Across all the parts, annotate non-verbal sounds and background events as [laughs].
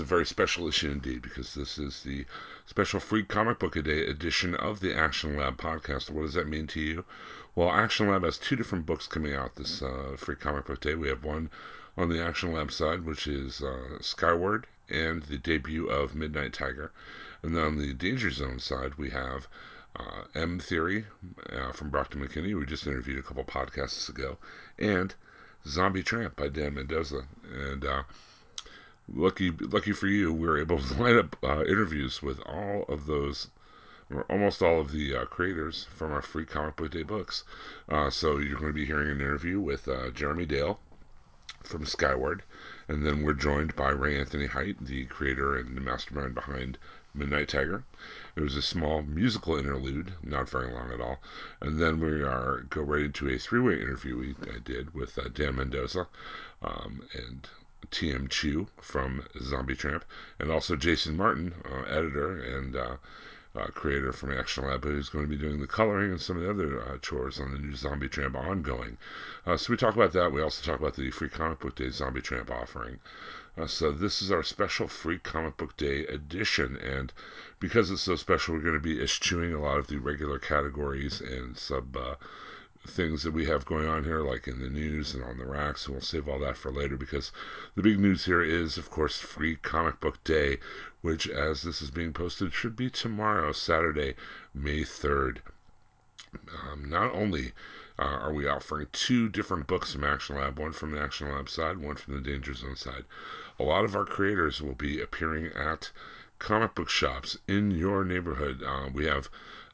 Is a very special issue indeed because this is the special free comic book a day edition of the Action Lab Podcast. What does that mean to you? Well, Action Lab has two different books coming out this uh, free comic book day. We have one on the Action Lab side, which is uh, Skyward and the debut of Midnight Tiger. And then on the Danger Zone side, we have uh, M Theory uh, from Brockton McKinney, we just interviewed a couple podcasts ago, and Zombie Tramp by Dan Mendoza. And uh, lucky, lucky for you, we were able to [laughs] line up uh, interviews with all of those, or almost all of the uh, creators from our free comic book day books. Uh, so you're going to be hearing an interview with Jeremy Dale from Skyward, and then we're joined by Ray Anthony Height, the creator and the mastermind behind Midnight Tiger. It was a small musical interlude, not very long at all, and then we are go right into a three-way interview we I did with uh, Dan Mendoza um, and T.M. Chu from Zombie Tramp, and also Jason Martin, uh, editor and uh, uh, creator from Action Lab, who's going to be doing the coloring and some of the other uh, chores on the new Zombie Tramp ongoing. Uh, so we talk about that. We also talk about the free comic book day Zombie Tramp offering. Uh, so this is our special free comic book day edition, and because it's so special, we're going to be eschewing a lot of the regular categories and sub things that we have going on here, like in the news and on the racks. And we'll save all that for later because the big news here is, of course, free comic book day, which, as this is being posted, should be tomorrow, Saturday, May 3rd. Um, not only uh, are we offering two different books from Action Lab, one from the Action Lab side, one from the Danger Zone side. A lot of our creators will be appearing at comic book shops in your neighborhood. Uh, we have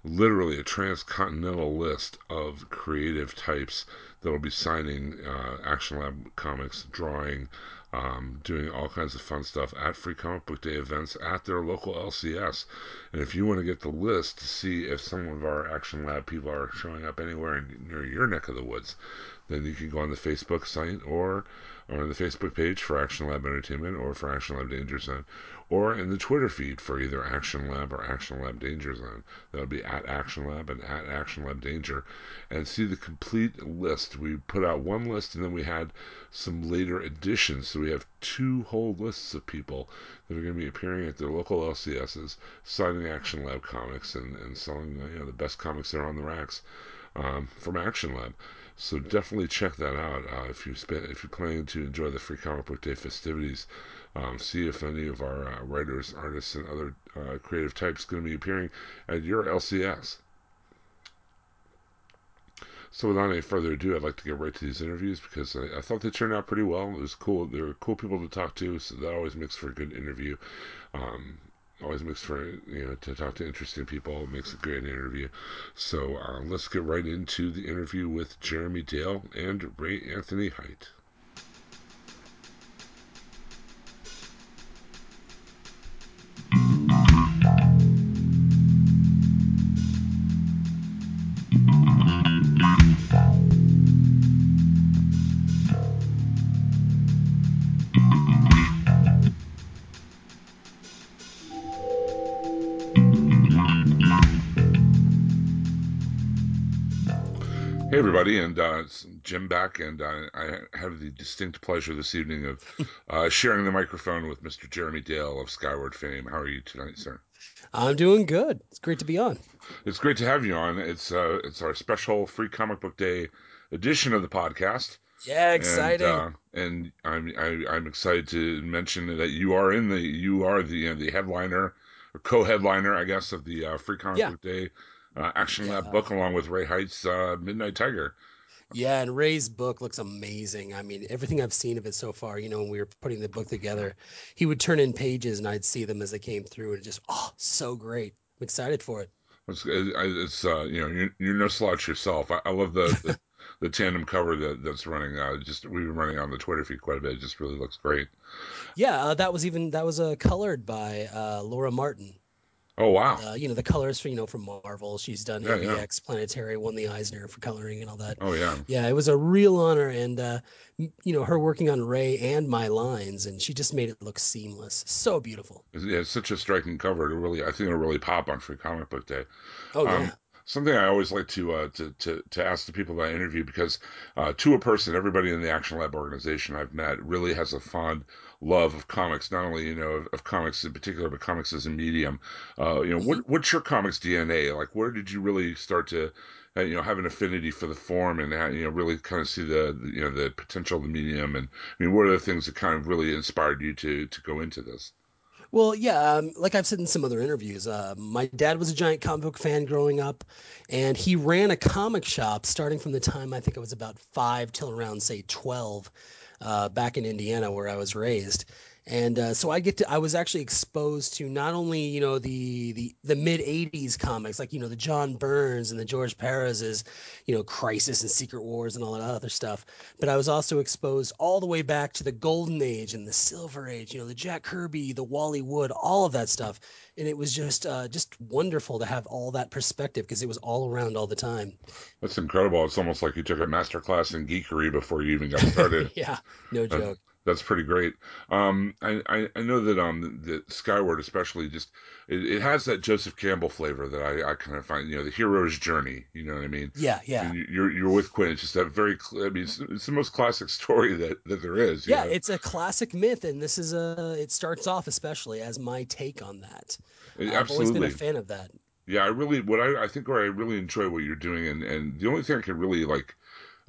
literally a transcontinental list of creative types that will be signing uh, Action Lab comics, drawing, um, doing all kinds of fun stuff at Free Comic Book Day events at their local LCS. And if you want to get the list to see if some of our Action Lab people are showing up anywhere in, near your neck of the woods, then you can go on the Facebook site or on the Facebook page for Action Lab Entertainment or for Action Lab Danger Zone, or in the Twitter feed for either Action Lab or Action Lab Danger Zone. That would be at Action Lab and at Action Lab Danger. And see the complete list. We put out one list and then we had some later additions. So we have two whole lists of people that are going to be appearing at their local LCSs, signing Action Lab comics and, and selling you know, the best comics that are on the racks um, from Action Lab. So definitely check that out uh, if you spend if you're planning to enjoy the free comic book day festivities. Um, see if any of our uh, writers, artists, and other uh, creative types going to be appearing at your LCS. So without any further ado, I'd like to get right to these interviews because I, I thought they turned out pretty well. It was cool. They were cool people to talk to, so that always makes for a good interview. Um, always makes for you know to talk to interesting people it makes a great interview so uh, let's get right into the interview with jeremy dale and ray anthony height Hey, everybody, and uh, it's Jim back, and uh, I have the distinct pleasure this evening of [laughs] uh, sharing the microphone with Mr. Jeremy Dale of Skyward fame. How are you tonight, sir? I'm doing good. It's great to be on. It's great to have you on. It's uh, it's our special free comic book day edition of the podcast. Yeah, exciting. And, uh, and I'm I, am i am excited to mention that you are in the you are the the headliner co-headliner, I guess, of the uh, Free Comic Yeah. Book Day uh, Action Lab Yeah. book, along with Ray Height's uh, Midnight Tiger. Yeah, and Ray's book looks amazing. I mean, everything I've seen of it so far, you know, when we were putting the book together, he would turn in pages and I'd see them as they came through and just, oh, so great. I'm excited for it. It's, it's uh, you know, you're, you're no slouch yourself. I, I love the, the [laughs] the tandem cover that that's running. Uh, just we've been running on the Twitter feed quite a bit. It just really looks great. Yeah, uh, that was even, that was uh, colored by uh, Laura Martin. Oh wow! Uh, you know, the colors for, you know, from Marvel. She's done Yeah, yeah. AVX, Planetary, won the Eisner for coloring and all that. Oh yeah. Yeah, it was a real honor, and uh, you know her working on Ray and my lines, and she just made it look seamless. So beautiful. Yeah, it's such a striking cover. To really, I think it'll really pop on Free Comic Book Day. Oh Um, yeah, Something I always like to uh, to, to to ask the people that I interview because uh, to a person, everybody in the Action Lab organization I've met really has a fond love of comics. Not only you know of, of comics in particular, but comics as a medium. Uh, you know, what what's your comics DNA? Like, where did you really start to uh, you know have an affinity for the form and uh, you know really kind of see the, the you know the potential of the medium? And I mean, what are the things that kind of really inspired you to to go into this? Well, yeah, um, like I've said in some other interviews, uh, my dad was a giant comic book fan growing up, and he ran a comic shop starting from the time I think I was about five till around say twelve, uh, back in Indiana where I was raised. And uh, so I get to I was actually exposed to not only you know the the the mid '80s comics like you know the John Byrnes and the George Perez's, you know Crisis and Secret Wars and all that other stuff, but I was also exposed all the way back to the Golden Age and the Silver Age. You know the Jack Kirby, the Wally Wood, all of that stuff, and it was just uh, just wonderful to have all that perspective because it was all around all the time. That's incredible. It's almost like you took a master class in geekery before you even got started. [laughs] yeah, no joke. That's pretty great. Um, I, I, I know that um the Skyward especially just it, it has that Joseph Campbell flavor that I, I kind of find you know the hero's journey. You know what I mean? Yeah, yeah. You- You're you're with Quinn. It's just that very. cl- I mean, it's, it's the most classic [laughs] story that, that there is. you Yeah, know? it's a classic myth, and this is a. It starts off especially as my take on that. It- I've always been a fan of that. Yeah, I really what I I think where I really enjoy what you're doing, and and the only thing I can really like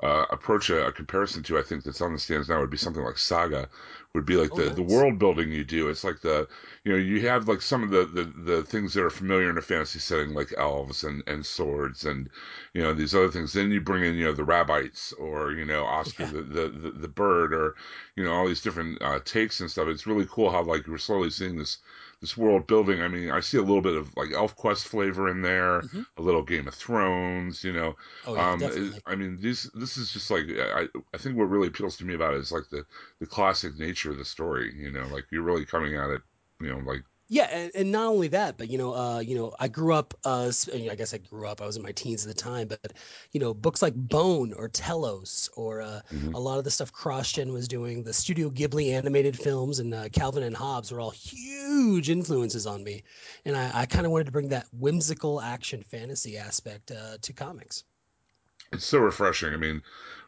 uh, approach a, a comparison to, I think that's on the stands now would be something like Saga, would be like Oh, the the world building you do. It's like the you know you have like some of the the the things that are familiar in a fantasy setting, like elves and and swords and you know these other things. Then you bring in you know the rabbites or you know Oscar Yeah. the, the the the bird or you know all these different uh, takes and stuff. It's really cool how like we're slowly seeing this this world building. I mean, I see a little bit of like Elf Quest flavor in there, Mhm. a little Game of Thrones, you know. Oh yeah, um, definitely. I mean, this this is just like I I think what really appeals to me about it is like the the classic nature of the story. You know, like you're really coming at it. You know, like Yeah, and, and not only that, but you know, uh, you know, I grew up. Uh, I guess I grew up. I was in my teens at the time, but you know, books like Bone or Tellos or uh, Mhm. a lot of the stuff CrossGen was doing, the Studio Ghibli animated films, and uh, Calvin and Hobbes were all huge influences on me, and I, I kind of wanted to bring that whimsical action fantasy aspect uh, to comics. it's so refreshing. I mean,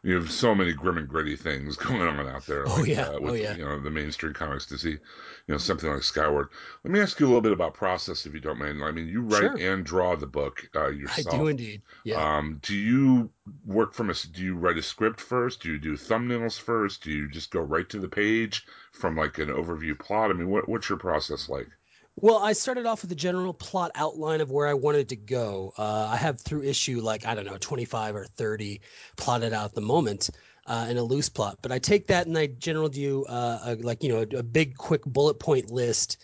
you have so many grim and gritty things [laughs] going on out there. Oh, yeah. uh, Oh, with yeah. you know the mainstream comics to see, you know, something like Skyward. Let me ask you a little bit about process, if you don't mind. I mean, you write Sure. and draw the book uh, I do indeed. Yeah. Um, do you work from a? Do you write a script first? Do you do thumbnails first? Do you just go right to the page from like an overview plot? I mean, what what's your process like? Well, I started off with a general plot outline of where I wanted to go. Uh, I have through issue like I don't know, 25 or 30 plotted out at the moment uh, in a loose plot. But I take that and I generally do uh, a, like you know a, a big quick bullet point list.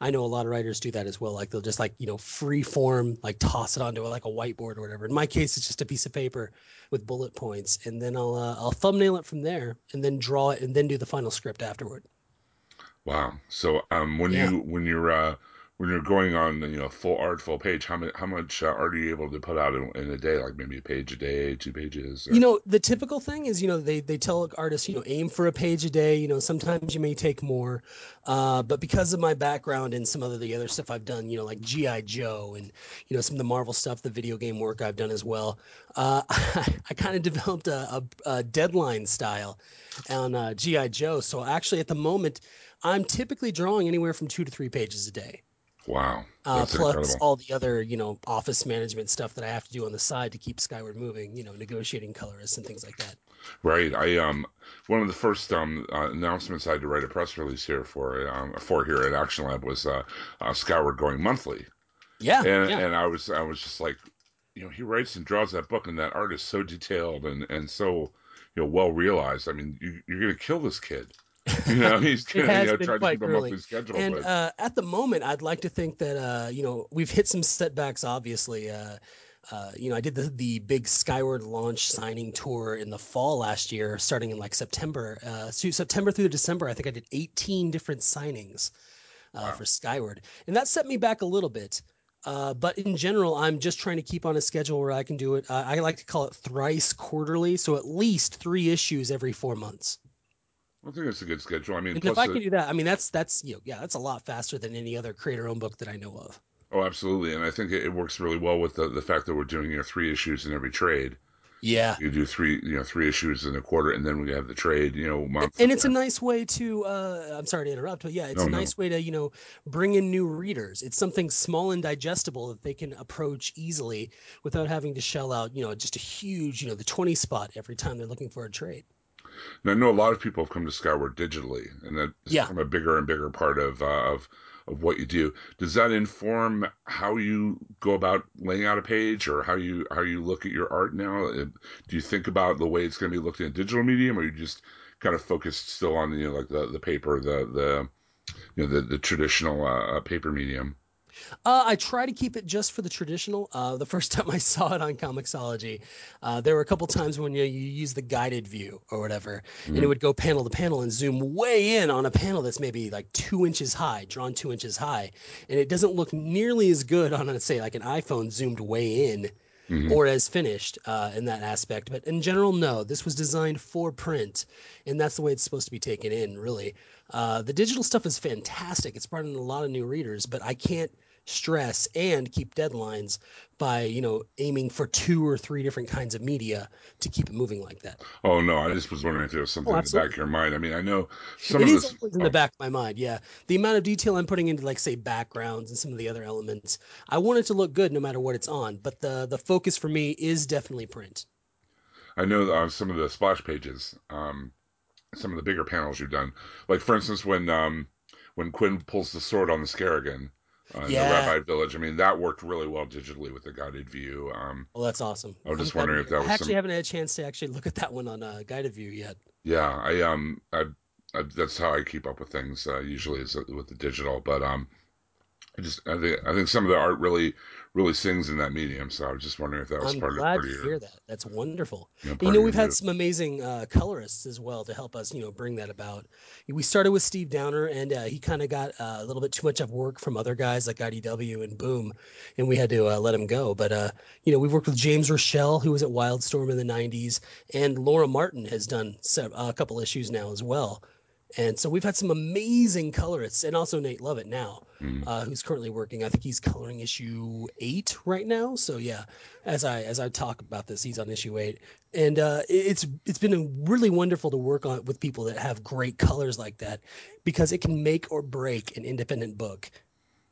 I know a lot of writers do that as well. Like they'll just like you know free form like toss it onto like a whiteboard or whatever. In my case, it's just a piece of paper with bullet points, and then I'll uh, I'll thumbnail it from there, and then draw it, and then do the final script afterward. Wow. So um, when Yeah. you when you're uh, when you're going on you know full art full page, how much how much uh, art are you able to put out in, in a day? Like maybe a page a day, two pages. or- You know, the typical thing is, you know, they they tell artists, you know, aim for a page a day. You know, sometimes you may take more, uh, but because of my background and some of the other stuff I've done, you know, like GI Joe and you know some of the Marvel stuff, the video game work I've done as well, uh, [laughs] I kind of developed a, a, a deadline style on uh, GI Joe. So actually, at the moment, I'm typically drawing anywhere from two to three pages a day. Wow. Uh, plus incredible. all the other, you know, office management stuff that I have to do on the side to keep Skyward moving, you know, negotiating colorists and things like that. Right. I um one of the first um uh, announcements I had to write a press release here for um for here at Action Lab was uh, uh Skyward going monthly. Yeah. And yeah. and I was I was just like, you know, he writes and draws that book and that art is so detailed and and so you know well realized. I mean, you, you're gonna kill this kid. [laughs] You know, he's you know, been to keep a grueling. monthly schedule, And but uh, at the moment, I'd like to think that uh, you know we've hit some setbacks. Obviously, uh, uh, you know I did the the big Skyward launch signing tour in the fall last year, starting in like September. Uh, so September through December, I think I did 18 different signings uh, Wow. for Skyward, and that set me back a little bit. Uh, but in general, I'm just trying to keep on a schedule where I can do it. Uh, I like to call it thrice quarterly, so at least three issues every four months. I think it's a good schedule. I mean, plus if I it- can do that, I mean that's that's you know yeah that's a lot faster than any other creator-owned book that I know of. oh, absolutely, and I think it, it works really well with the the fact that we're doing you know three issues in every trade. Yeah, You do three you know three issues in a quarter, and then we have the trade you know month. and it's a nice way to. Uh, I'm sorry to interrupt, but yeah, it's No, a no. nice way to you know bring in new readers. It's something small and digestible that they can approach easily without having to shell out you know just a huge you know the 20 spot every time they're looking for a trade. And I know a lot of people have come to Skyward digitally, and that's Yeah. become a bigger and bigger part of uh, of of what you do. Does that inform how you go about laying out a page, or how you how you look at your art now? Uh, Do you think about the way it's going to be looked in a digital medium, or you just kind of focused still on you know like the the paper, the the you know the the traditional uh, paper medium? Uh, I try to keep it just for the traditional. Uh, the first [laughs] time I saw it on Comixology, uh, there were a couple times when you, you use the guided view or whatever, and it Mhm. would go panel to panel and zoom way in on a panel that's maybe like two inches high, drawn two inches high, and it doesn't look nearly as good on, say, like an iPhone zoomed way in Mhm. or as finished uh, in that aspect. But in general, no, this was designed for print, and that's the way it's supposed to be taken in, really. Uh, the digital stuff is fantastic. It's brought in a lot of new readers, but I can't stress and keep deadlines by you know aiming for two or three different kinds of media to keep it moving like that. Oh no, I just was wondering if there was something Oh, in the back of your mind. I mean, I know some It of is this. in the back of my mind. Yeah, the amount of detail I'm putting into, like say, backgrounds and some of the other elements. I want it to look good no matter what it's on. But the the focus for me is definitely print. I know uh, some of the splash pages, um, some of the bigger panels you've done. Like for instance, when um, when Quinn pulls the sword on the Scarrigan uh, Yeah. the Rabbi Village. I mean, that worked really well digitally with the guided view. Um, Well, that's awesome. I was I'm just to wondering if that it. was I actually some- haven't had a chance to actually look at that one on uh, guided view yet. yeah, I um, I, I that's how I keep up with things uh, usually is with the digital. But um, I just I think I think some of the art really really sings in that medium. So I was just wondering if that was I'm part of glad part to of your hear that. That's wonderful. you know, And, you know, we've had some amazing uh, colorists as well to help us, you know, bring that about. We started with Steve Downer, and uh, he kind of got uh, a little bit too much of work from other guys like IDW and Boom, and we had to uh, let him go. But uh, you know, we've worked with James Rochelle, who was at Wildstorm in the '90s, and Laura Martin has done se- a couple issues now as well. And so we've had some amazing colorists, and also Nate Lovett now, Mhm. uh, who's currently working. I think he's coloring issue eight right now. So yeah, as I as I talk about this, he's on issue eight, and uh, it's it's been really wonderful to work on with people that have great colors like that, because it can make or break an independent book,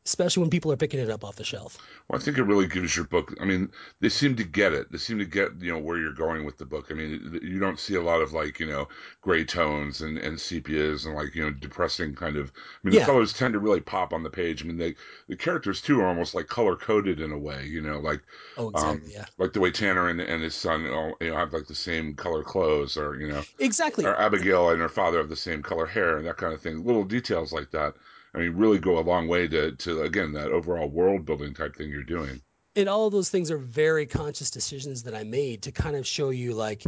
especially when people are picking it up off the shelf. Well, I think it really gives your book. I mean, they seem to get it. They seem to get you know where you're going with the book. I mean, you don't see a lot of like you know gray tones and and sepias and like you know depressing kind of. I mean, Yeah. the colors tend to really pop on the page. I mean, they the characters too are almost like color coded in a way. You know, like Oh, um, yeah, like the way Tanner and, and his son all, you know have like the same color clothes, or you know, exactly. or Abigail and her father have the same color hair and that kind of thing. Little details like that. I mean, really go a long way to to again that overall world building type thing you're doing. and all of those things are very conscious decisions that I made to kind of show you like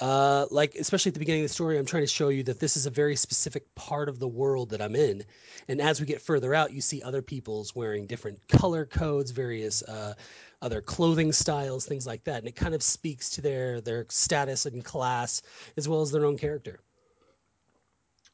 uh like especially at the beginning of the story I'm trying to show you that this is a very specific part of the world that I'm in and as we get further out you see other people's wearing different color codes various uh other clothing styles things like that and it kind of speaks to their their status and class as well as their own character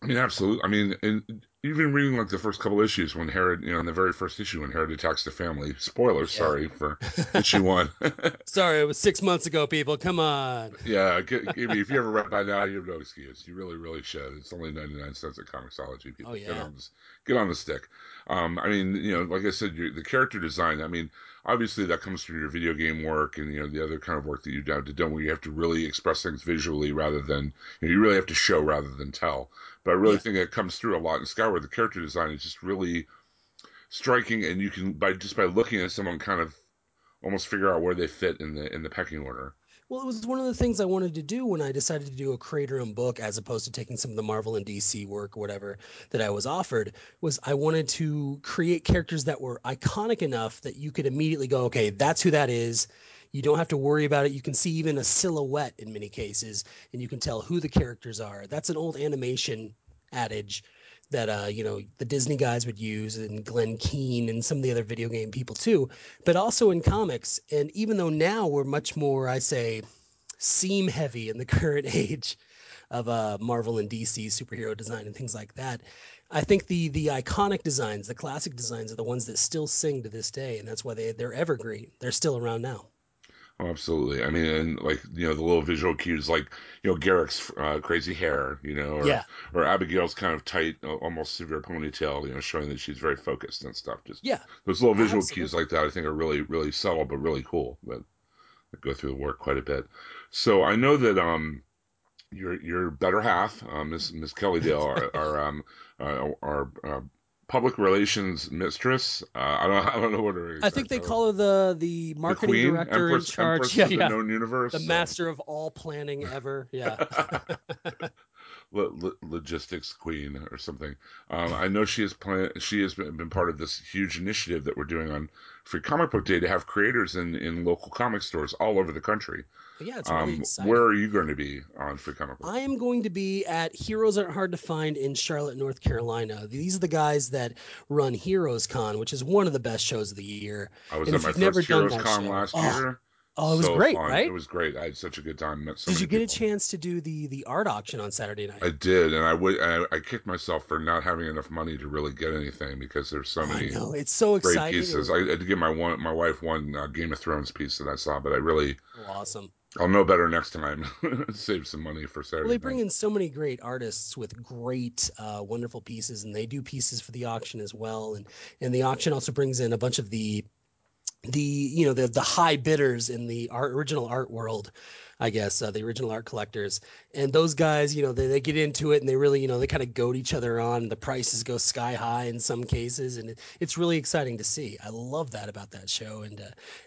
I mean, absolutely. I mean, and even reading like the first couple issues when Herod, you know, in the very first issue when Herod attacks the family. Spoilers, Yeah. sorry for [laughs] issue one. [laughs] Sorry, it was six months ago, people. Come on. yeah, [laughs] give me if you ever read by now, you have no excuse. You really, really should. It's only ninety nine cents at Comixology. People Oh, get yeah. on this, get on the stick. Um, I mean, you know, like I said, the character design. I mean, obviously that comes from your video game work and you know the other kind of work that you've done to done where you have to really express things visually rather than you know you really have to show rather than tell. But I really Yeah. think it comes through a lot in Skyward. The character design is just really striking, and you can by just by looking at someone kind of almost figure out where they fit in the in the pecking order. Well, it was one of the things I wanted to do when I decided to do a creator-owned book, as opposed to taking some of the Marvel and DC work, or whatever that I was offered. Was I wanted to create characters that were iconic enough that you could immediately go, okay, that's who that is. You don't have to worry about it. You can see even a silhouette in many cases, and you can tell who the characters are. That's an old animation adage that uh, you know the Disney guys would use, and Glenn Keane and some of the other video game people too but also in comics. And even though now we're much more, I say, seam heavy in the [laughs] current age of uh, Marvel and DC superhero design and things like that, I think the the iconic designs, the classic designs, are the ones that still sing to this day, and that's why they they're evergreen. They're still around now. Oh, absolutely. I mean, and like you know, the little visual cues, like you know, Garrick's uh, crazy hair, you know, or Yeah. or Abigail's kind of tight, uh, almost severe ponytail, you know, showing that she's very focused and stuff. Just Yeah, those little visual cues Absolutely. like that, I think, are really really subtle but really cool. But that go through the work quite a bit. So I know that um, your your better half, uh, Miss Miss Kelly Dale, [laughs] our, our um uh, our uh, public relations mistress. Uh, I don't [laughs] I don't know what her I think they call her the the the marketing queen, director empress, in charge. empress yeah, [laughs] of the yeah. known universe, The uh, master of all planning ever. Yeah. [laughs] lo- lo- logistics queen or something. Um, I know she has plan- she has been, been part of this huge initiative that we're doing on Free Comic Book Day to have creators in, in local comic stores all over the country. Yeah, it's really Um, exciting. where are you going to be on Free Comic Book? I am going to be at Heroes Aren't Hard to Find in Charlotte, North Carolina. These are the guys that run Heroes Con, which is one of the best shows of the year. I was and at if my you've never first done Heroes that Con show- last oh, year. Oh, it was So great, fun. right? It was great. I had such a good time. Met so Did you get a people. chance to do the the art auction on Saturday night? I did, and I would. I, I kicked myself for not having enough money to really get anything because there's so Oh, I many know it's so great exciting. It pieces. was I had to give my one, my wife one uh, Game of Thrones piece that I saw, but I really, so awesome. I'll know better next time. [laughs] Save some money for Saturday. Well, they bring night. in so many great artists with great, uh, wonderful pieces, and they do pieces for the auction as well. And and the auction also brings in a bunch of the the you know the the high bidders in the art original art world i guess uh, the original art collectors. And those guys you know they, they get into it and they really you know they kind of goad each other on. The prices go sky high in some cases and it, it's really exciting to see. I love that about that show and uh,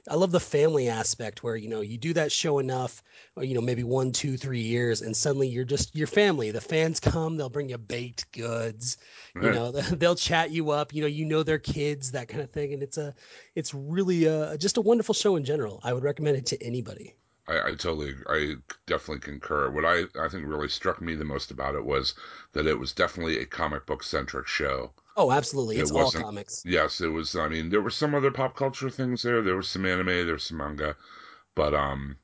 i love the family aspect where you know you do that show enough or you know maybe one two three years and suddenly you're just your family the fans come they'll bring you baked goods you know [laughs] they'll chat you up you know you know their kids that kind of thing and it's a it's really uh, just a wonderful show in general. I would recommend it to anybody I, I totally, I definitely concur. What I, I think really struck me the most about it was that it was definitely a comic book centric show. oh absolutely It it's all comics Yes, it was. I mean, there were some other pop culture things there. There was some anime, there was some manga, but um,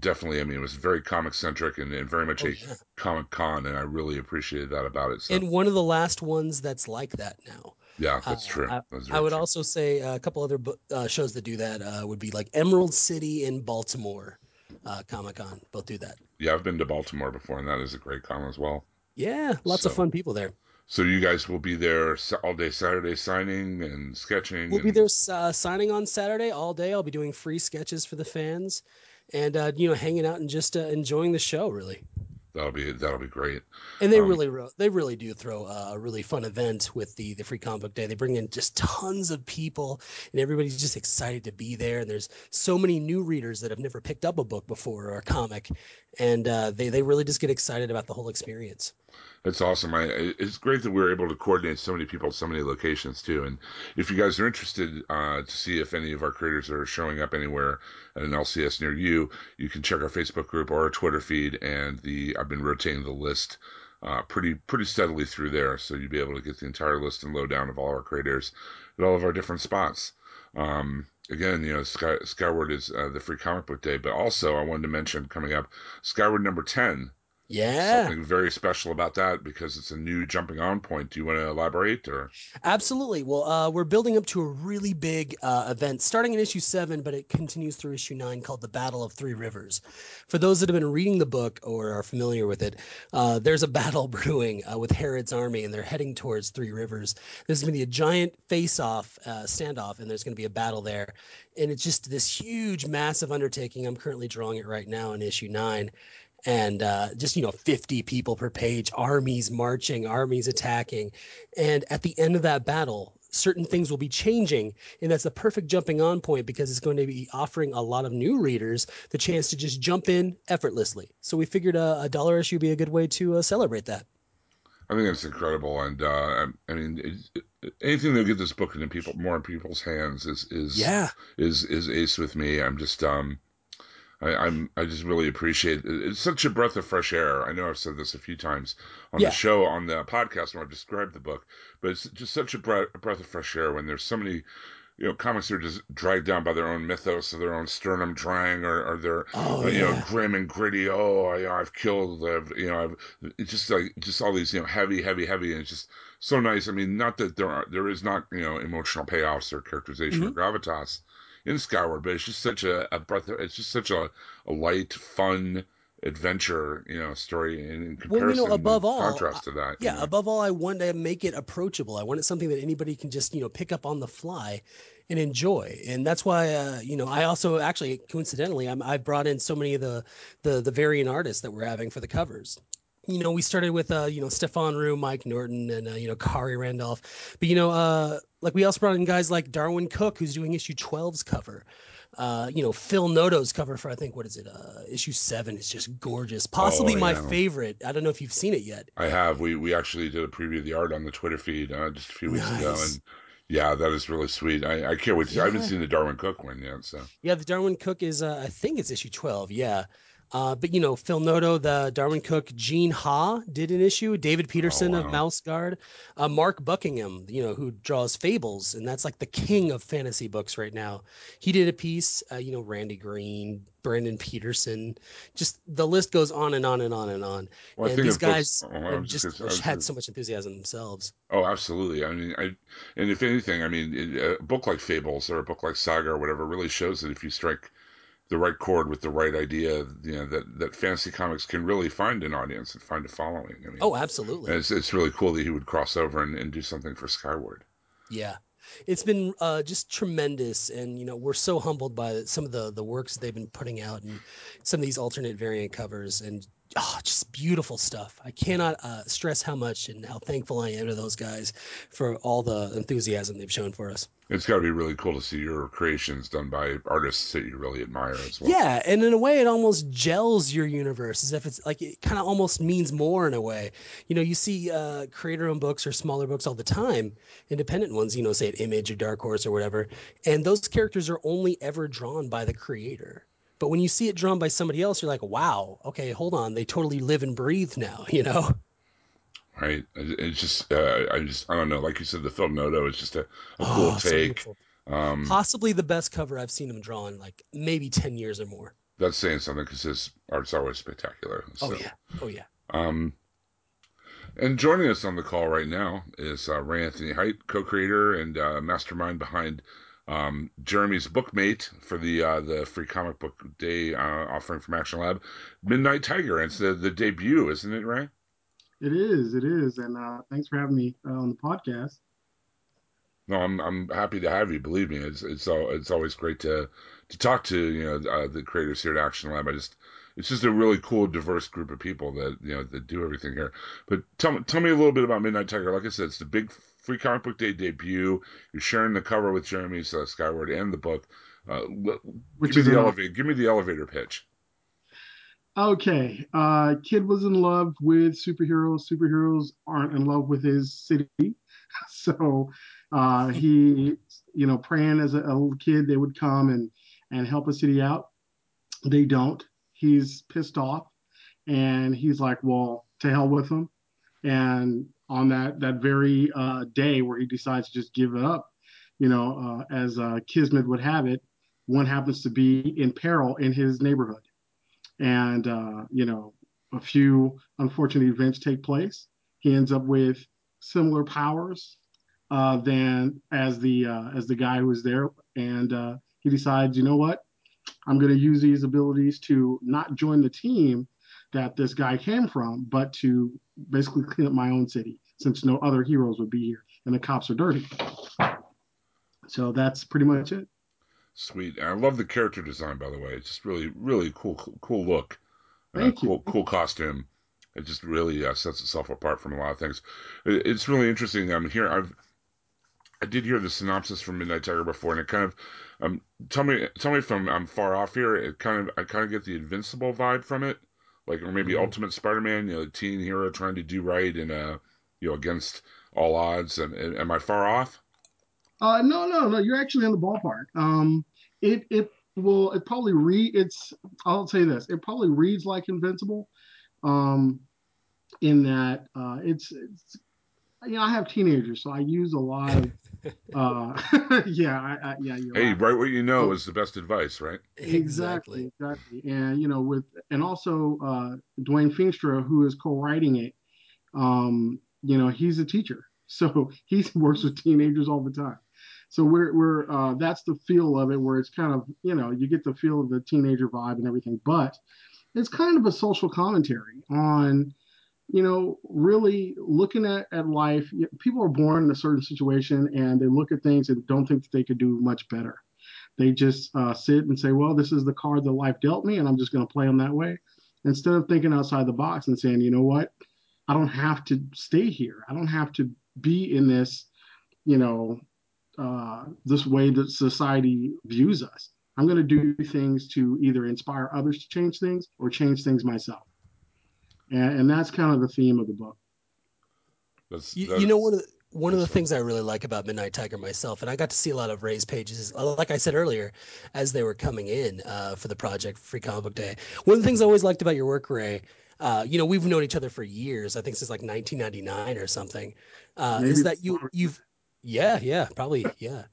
definitely, I mean, it was very comic centric and, and very much Oh, a yeah. comic con, and I really appreciated that about it. So and one of the last ones that's like that now yeah, that's Uh, true. I, That's I would true. also say a couple other uh, shows that do that uh, would be like Emerald City in Baltimore uh, Comic Con. Both do that. Yeah, I've been to Baltimore before, and that is a great con as well. Yeah, lots of fun people there. So you guys will be there all day Saturday signing and sketching. We'll be there uh, signing on Saturday all day. I'll be doing free sketches for the fans, and uh, you know, hanging out and just uh, enjoying the show. Really. That'll be that'll be great. And they Um, really, they really do throw a really fun event with the the free comic book day. They bring in just tons of people, and everybody's just excited to be there. And there's so many new readers that have never picked up a book before or a comic, and uh, they they really just get excited about the whole experience. It's awesome. I, it's great that we're able to coordinate so many people at so many locations too. And if you guys are interested uh, to see if any of our creators are showing up anywhere at an LCS near you, you can check our Facebook group or our Twitter feed. And the I've been rotating the list uh, pretty pretty steadily through there, so you'll be able to get the entire list and lowdown of all our creators at all of our different spots. Um, again, you know, Sky, Skyward is uh, the free comic book day, but also I wanted to mention coming up Skyward number ten Yeah. Something very special about that because it's a new jumping on point. Do you want to elaborate or? Absolutely. Well, uh, we're building up to a really big uh, event starting in issue seven, but it continues through issue nine called The Battle of Three Rivers. For those that have been reading the book or are familiar with it, uh, there's a [laughs] battle brewing uh, with Herod's army and they're heading towards Three Rivers. There's going to be a giant face off, uh, standoff, and there's going to be a battle there. And it's just this huge, massive undertaking. I'm currently drawing it right now in issue nine and uh, just you know 50 people per page armies marching armies attacking. And at the end of that battle certain things will be changing and that's the perfect jumping on point because it's going to be offering a lot of new readers the chance to just jump in effortlessly. So we figured a, a dollar issue would be a good way to uh, celebrate that. I think it's incredible, and uh, I mean, anything that get this book into people, more people's hands, is is yeah. is is ace with me. I'm just um, I, am I just really appreciate it. It's such a breath of fresh air. I know I've said this a few times on Yeah. the show, on the podcast when I've described the book, but it's just such a breath, a breath of fresh air when there's so many, you know, comics that are just dragged down by their own mythos or their own Sturm und Drang or, or their, oh uh, you know, yeah grim and gritty. Oh, I, I've killed, I've, you know, I've, it's just like, just all these, you know, heavy, heavy, heavy. And it's just so nice. I mean, not that there are, there is not, you know, emotional payoffs or characterization mm-hmm. or gravitas in Skyward, but it's just such a, a breath. Of, it's just such a, a light, fun adventure, you know, story in, in Well, you know, above all, contrast to that. you yeah know. above all i want to make it approachable i wanted something that anybody can just you know pick up on the fly and enjoy and that's why uh, you know i also actually coincidentally I'm, i brought in so many of the the the variant artists that we're having for the covers you know we started with uh you know Stephane Roux mike norton and uh, you know Khary Randolph but you know uh like we also brought in guys like Darwyn Cooke who's doing issue 12's cover uh, you know, Phil Noto's cover for I think what is it? Uh, issue seven is just gorgeous. Possibly my Oh, yeah. favorite. I don't know if you've seen it yet. I have. We we actually did a preview of the art on the Twitter feed uh, just a few weeks ago, and yeah, that is really sweet. I, I can't wait. To, I haven't seen the Darwyn Cooke one yet, so Yeah, the Darwyn Cooke is uh, I think it's issue 12. Yeah. Uh, but you know, Phil Noto, the Darwyn Cooke, Gene Ha did an issue. David Petersen of wow. Mouse Guard, uh, Mark Buckingham, you know, who draws Fables, and that's like the king of fantasy books right now. He did a piece. Uh, you know, Randy Green, Brandon Peterson, just the list goes on and on and on and on. well, and these books- guys oh, was just gonna- had so much enthusiasm themselves. Oh, absolutely. I mean, I and if anything, I mean, a book like Fables or a book like Saga or whatever really shows that if you strike the right chord with the right idea, you know, that that fantasy comics can really find an audience and find a following. I mean, Oh, absolutely. and it's it's really cool that he would cross over and, and do something for Skyward. Yeah. It's been uh, just tremendous, and you know we're so humbled by some of the the works they've been putting out, and some of these alternate variant covers, and oh, just beautiful stuff. I cannot uh, stress how much and how thankful I am to those guys for all the enthusiasm they've shown for us. It's got to be really cool to see your creations done by artists that you really admire as well. Yeah, and in a way, it almost gels your universe as if it's like it kind of almost means more in a way. You know, you see uh, creator-owned books or smaller books all the time, independent ones. You know, say at Image or Dark Horse or whatever, and those characters are only ever drawn by the creator. But when you see it drawn by somebody else, you're like, wow, okay, hold on, they totally live and breathe now. [laughs] You know? Right. It's just, uh, I just, I don't know. Like you said, the Phil Noto is just a, a cool Oh, so take. um, Possibly the best cover I've seen him draw in like maybe ten years or more. that's saying something because his art's always spectacular. Oh yeah, oh yeah. Um, and joining us on the call right now is uh, Ray Anthony Height, co-creator and uh, mastermind behind um, Jeremy's bookmate for the uh, the free comic book day uh, offering from Action Lab, Midnight Tiger. It's the, the debut, isn't it, Ray? It is, it is, and uh, thanks for having me uh, on the podcast. No, I'm I'm happy to have you. Believe me, it's it's all, it's always great to to talk to you know uh, the creators here at Action Lab. I just it's just a really cool, diverse group of people that you know that do everything here. But tell me tell me a little bit about Midnight Tiger. Like I said, it's the big free comic book day debut. You're sharing the cover with Jeremy's uh, Skyward and the book. Uh, Which give is me the elevator. Give me the elevator pitch. Okay, uh, kid was in love with superheroes. Superheroes aren't in love with his city, [laughs] so uh, he, you know, praying as a, a little kid they would come and and help his city out. They don't. He's pissed off, and he's like, "Well, to hell with them." And on that that very uh, day where he decides to just give it up, you know, uh, as uh, Kismet would have it, one happens to be in peril in his neighborhood. And uh, you know a few unfortunate events take place. He ends up with similar powers uh, than as the uh, as the guy who was there, and he decides, you know what, I'm going to use these abilities to not join the team that this guy came from, but to basically clean up my own city since no other heroes would be here and the cops are dirty. So that's pretty much it. Sweet. I love the character design, by the way. It's just really, really cool, cool look. Uh, Thank uh, cool, you. cool costume. It just really uh, sets itself apart from a lot of things. It, it's really interesting. I'm here. I've I did hear the synopsis from Midnight Tiger before, and it kind of um tell me tell me if I'm, I'm far off here. It kind of I kind of get the Invincible vibe from it, like or maybe mm-hmm. Ultimate Spider-Man, you know, teen hero trying to do right and uh you know against all odds. And, and am I far off? Uh, no, no, no. You're actually in the ballpark. Um, it it will it probably read it's. I'll say this. It probably reads like Invincible, um, in that uh, it's it's. You know, I have teenagers, so I use a lot of. Uh, [laughs] yeah, I, I, yeah. hey, right. write what you know is the best advice, right? Exactly, exactly. And you know, with and also uh, Dwayne Feenstra, who is co-writing it. Um, you know, he's a teacher, [laughs] so he works with teenagers all the time so we're we're uh, that's the feel of it where it's kind of you know you get the feel of the teenager vibe and everything but it's kind of a social commentary on you know really looking at, at life people are born in a certain situation and they look at things and don't think that they could do much better they just uh, sit and say well this is the card that life dealt me and i'm just going to play them that way instead of thinking outside the box and saying you know what i don't have to stay here i don't have to be in this you know uh, this way that society views us. I'm going to do things to either inspire others to change things or change things myself. And, and that's kind of the theme of the book. That's, you, you, know, one of the, one of the things I really like about Midnight Tiger myself, and I got to see a lot of Ray's pages, like I said earlier, as they were coming in uh, for the project Free Comic Book Day. One of the things I always liked about your work, Ray, uh, you know, we've known each other for years. I think since like 1999 or something. Uh, is that you you've yeah, yeah, probably, yeah.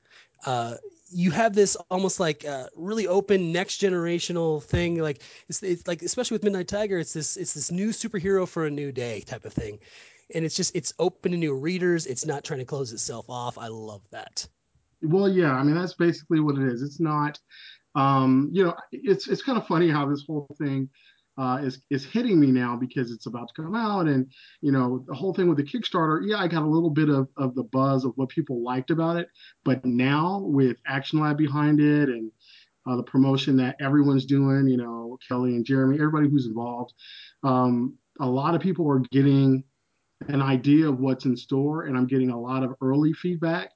You have this almost like uh, really open next generational thing, like it's, it's like especially with Midnight Tiger, it's this it's this new superhero for a new day type of thing, and it's just it's open to new readers. It's not trying to close itself off. I love that. Well, yeah, I mean that's basically what it is. It's not, um, you know, it's it's kind of funny how this whole thing uh, is is hitting me now because it's about to come out, and you know the whole thing with the Kickstarter. Yeah, I got a little bit of of the buzz of what people liked about it, but now with Action Lab behind it and uh, the promotion that everyone's doing, you know, Kelly and Jeremy, everybody who's involved, um, a lot of people are getting an idea of what's in store, and I'm getting a lot of early feedback,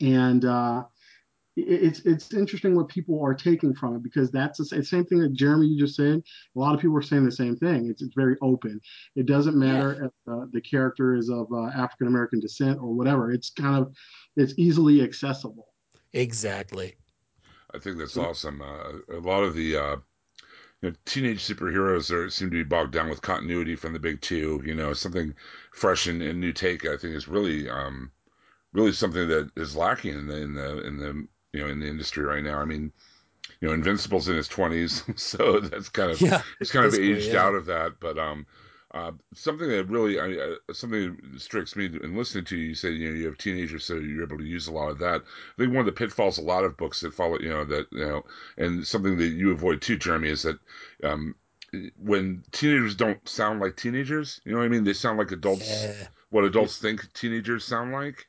and uh, it's it's interesting what people are taking from it because that's the same thing that Jeremy you just said. A lot of people are saying the same thing. It's it's very open. It doesn't matter yeah. if uh, the character is of uh, African American descent or whatever. It's kind of it's easily accessible. Exactly. I think that's awesome. Uh, a lot of the uh, you know, teenage superheroes are seem to be bogged down with continuity from the big two. You know, something fresh and, and new take. I think is really um, really something that is lacking in the in the in the you know in the industry right now. I mean, you know, Invincible's in his twenties, [laughs] so that's kind of yeah, he's kind of aged yeah. out of that. But um, uh, something that really I, uh, something that strikes me in listening to you, you say you know you have teenagers, so you're able to use a lot of that. I think one of the pitfalls a lot of books that follow, you know, that you know, and something that you avoid too, Jeremy, is that um, when teenagers don't sound like teenagers, you know what I mean? They sound like adults. Yeah. What adults think teenagers sound like.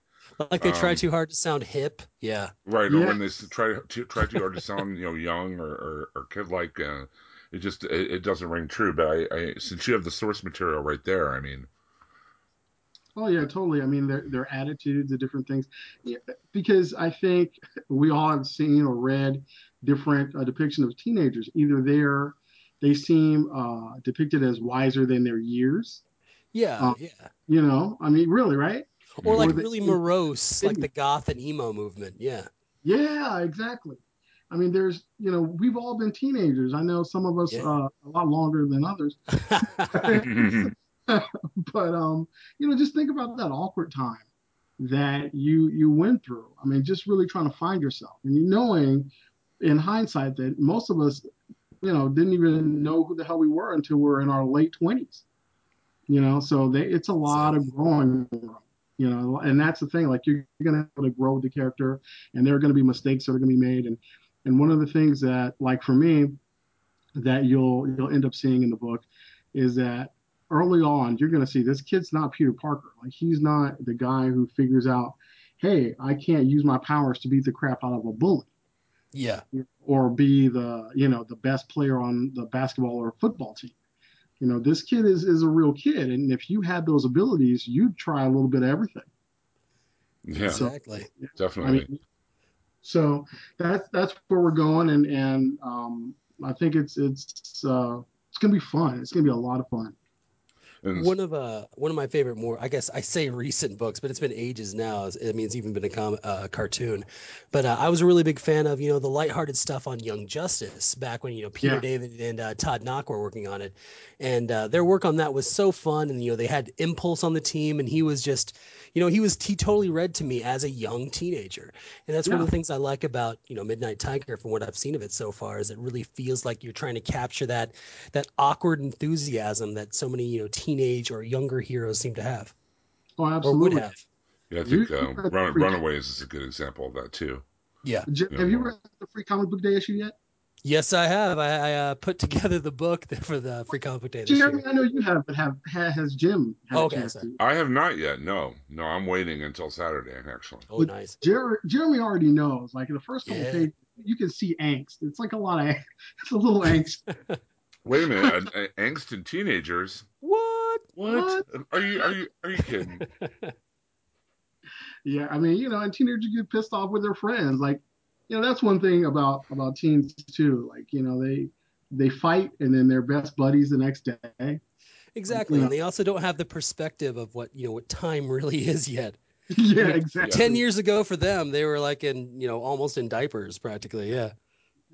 Like they try um, too hard to sound hip. Yeah. Right. Or when they try to try too hard to sound, you know, young or, or, or kid like, uh, it just it, it, doesn't ring true. But I, I, since you have the source material right there, I mean. Oh yeah, totally. I mean, their their attitudes, the different things, yeah, because I think we all have seen or read different uh, depiction of teenagers. Either they're they seem uh, depicted as wiser than their years. Yeah, um, yeah. You know, I mean, really, right? Or like or really morose, like the goth and emo movement. Yeah. Yeah, exactly. I mean, there's, you know, we've all been teenagers. I know some of us yeah. uh, a lot longer than others. [laughs] [laughs] but um, you know, just think about that awkward time that you you went through. I mean, just really trying to find yourself and you knowing in hindsight that most of us you know, didn't even know who the hell we were until we are in our late twenties. You know, so they, it's a lot of growing. You know, and that's the thing. Like you're, you're going to have to grow the character, and there are going to be mistakes that are going to be made. And and one of the things that, like for me, that you'll you'll end up seeing in the book is that early on you're going to see this kid's not Peter Parker. Like he's not the guy who figures out, hey, I can't use my powers to beat the crap out of a bully. Yeah. Or be the you know the best player on the basketball or football team. You know, this kid is is a real kid, and if you had those abilities, you'd try a little bit of everything. Yeah, exactly. So, definitely. I mean, so that's that's where we're going, and and um, I think it's it's uh, it's gonna be fun. It's gonna be a lot of fun. One of uh one of my favorite more I guess I say recent books, but it's been ages now. I mean, it's even been a com- uh, cartoon. But uh, I was a really big fan of you know the lighthearted stuff on Young Justice back when you know Peter yeah. David and uh, Todd Nauck were working on it, and uh, their work on that was so fun. And you know they had Impulse on the team, and he was just you know he was he totally read to me as a young teenager, and that's yeah. one of the things I like about you know Midnight Tiger from what I've seen of it so far is it really feels like you're trying to capture that that awkward enthusiasm that so many you know teenage or younger heroes seem to have. Oh, absolutely. Or would have. Yeah, I think um, Run, Runaways is a good example of that too. Yeah. You have you read the Free Comic Book Day issue yet? Yes, I have. I, I uh, put together the book [laughs] for the Free Comic Book Day. Jeremy, I know you have, but have has Jim? Had okay, I have not yet. No, no, I'm waiting until Saturday actually. Oh, nice. Jer- Jeremy already knows. Like in the first couple yeah. pages, you can see angst. It's like a lot of, [laughs] it's a little angst. [laughs] Wait a minute, uh, angst in teenagers. What? what? What? Are you are you are you kidding? [laughs] yeah, I mean, you know, and teenagers get pissed off with their friends. Like, you know, that's one thing about about teens too. Like, you know, they they fight and then they're best buddies the next day. Exactly, you know. and they also don't have the perspective of what you know what time really [laughs] is yet. [laughs] yeah, exactly. Ten years ago for them, they were like in you know almost in diapers practically. Yeah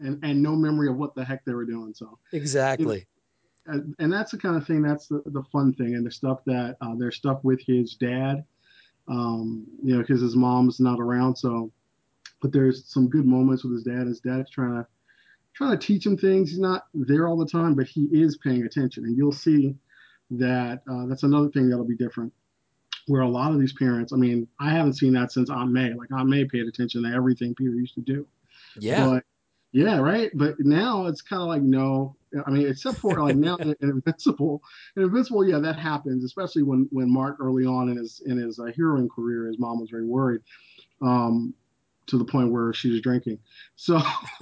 and, and no memory of what the heck they were doing. So exactly. And that's the kind of thing. That's the, the fun thing, and the stuff that uh, there's stuff with his dad, um, you know, because his mom's not around. So, but there's some good moments with his dad. His dad's trying to trying to teach him things. He's not there all the time, but he is paying attention, and you'll see that uh, that's another thing that'll be different. Where a lot of these parents, I mean, I haven't seen that since Aunt May. Like Aunt May paid attention to everything Peter used to do. Yeah. But yeah, right. But now it's kind of like no. I mean, except for like now in [laughs] [laughs] Invincible, in Invincible, yeah, that happens, especially when when Mark early on in his in his uh, heroing career, his mom was very worried, um, to the point where she was drinking. So [laughs]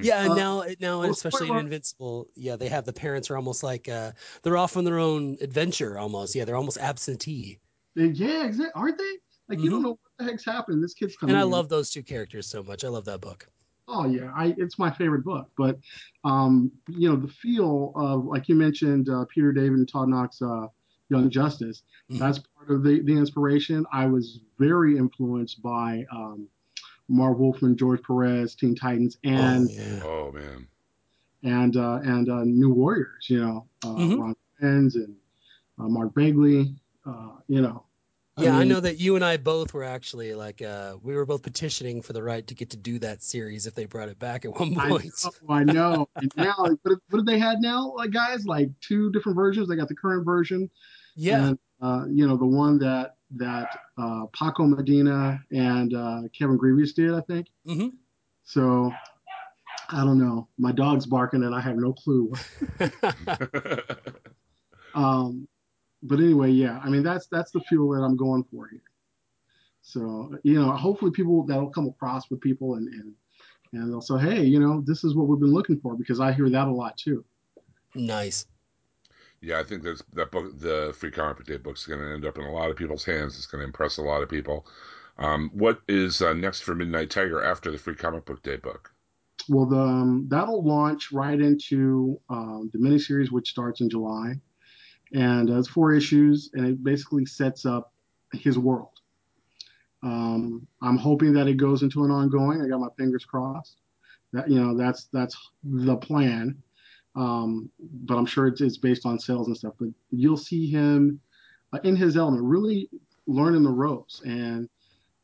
yeah, and uh, now now especially in Invincible, yeah, they have the parents are almost like uh, they're off on their own adventure almost. Yeah, they're almost absentee. Yeah, exactly. Aren't they? Like mm-hmm. you don't mm-hmm. know what the heck's happening. This kid's coming. And I love those two characters so much. I love that book oh yeah, I, it's my favorite book. But um, you know, the feel of like you mentioned, uh, Peter David and Todd Nauck, uh, Young Justice. Mm-hmm. That's part of the the inspiration. I was very influenced by um, Marv Wolfman, George Perez, Teen Titans, and oh, yeah. oh man, and uh, and uh, New Warriors. You know, uh, mm-hmm. Ron Frenz and uh, Mark Bagley. Uh, you know, yeah, I, mean, I, know that you and I both were actually like uh, we were both petitioning for the right to get to do that series if they brought it back at one point. I know. I know. and now, what, what have they had now, like guys? Like two different versions. They got the current version. Yeah. And, uh, you know the one that that uh, Paco Medina and uh, Kevin Grevioux did, I think. Mm-hmm. So I don't know. My dog's barking, and I have no clue. [laughs] um, but anyway, yeah, I mean that's that's the fuel that I'm going for here. So you know, hopefully people that'll come across with people and and and they'll say, hey, you know, this is what we've been looking for because I hear that a lot too. Nice. Yeah, I think that's that book, the Free Comic Book Day book, is going to end up in a lot of people's hands. It's going to impress a lot of people. Um, what is uh, next for Midnight Tiger after the Free Comic Book Day book? Well, the, um, that'll launch right into um, the miniseries, which starts in July and uh, it's four issues, and it basically sets up his world. Um, I'm hoping that it goes into an ongoing. I got my fingers crossed. That you know, that's that's the plan. Um, but I'm sure it's, it's based on sales and stuff. But you'll see him uh, in his element, really learning the ropes, and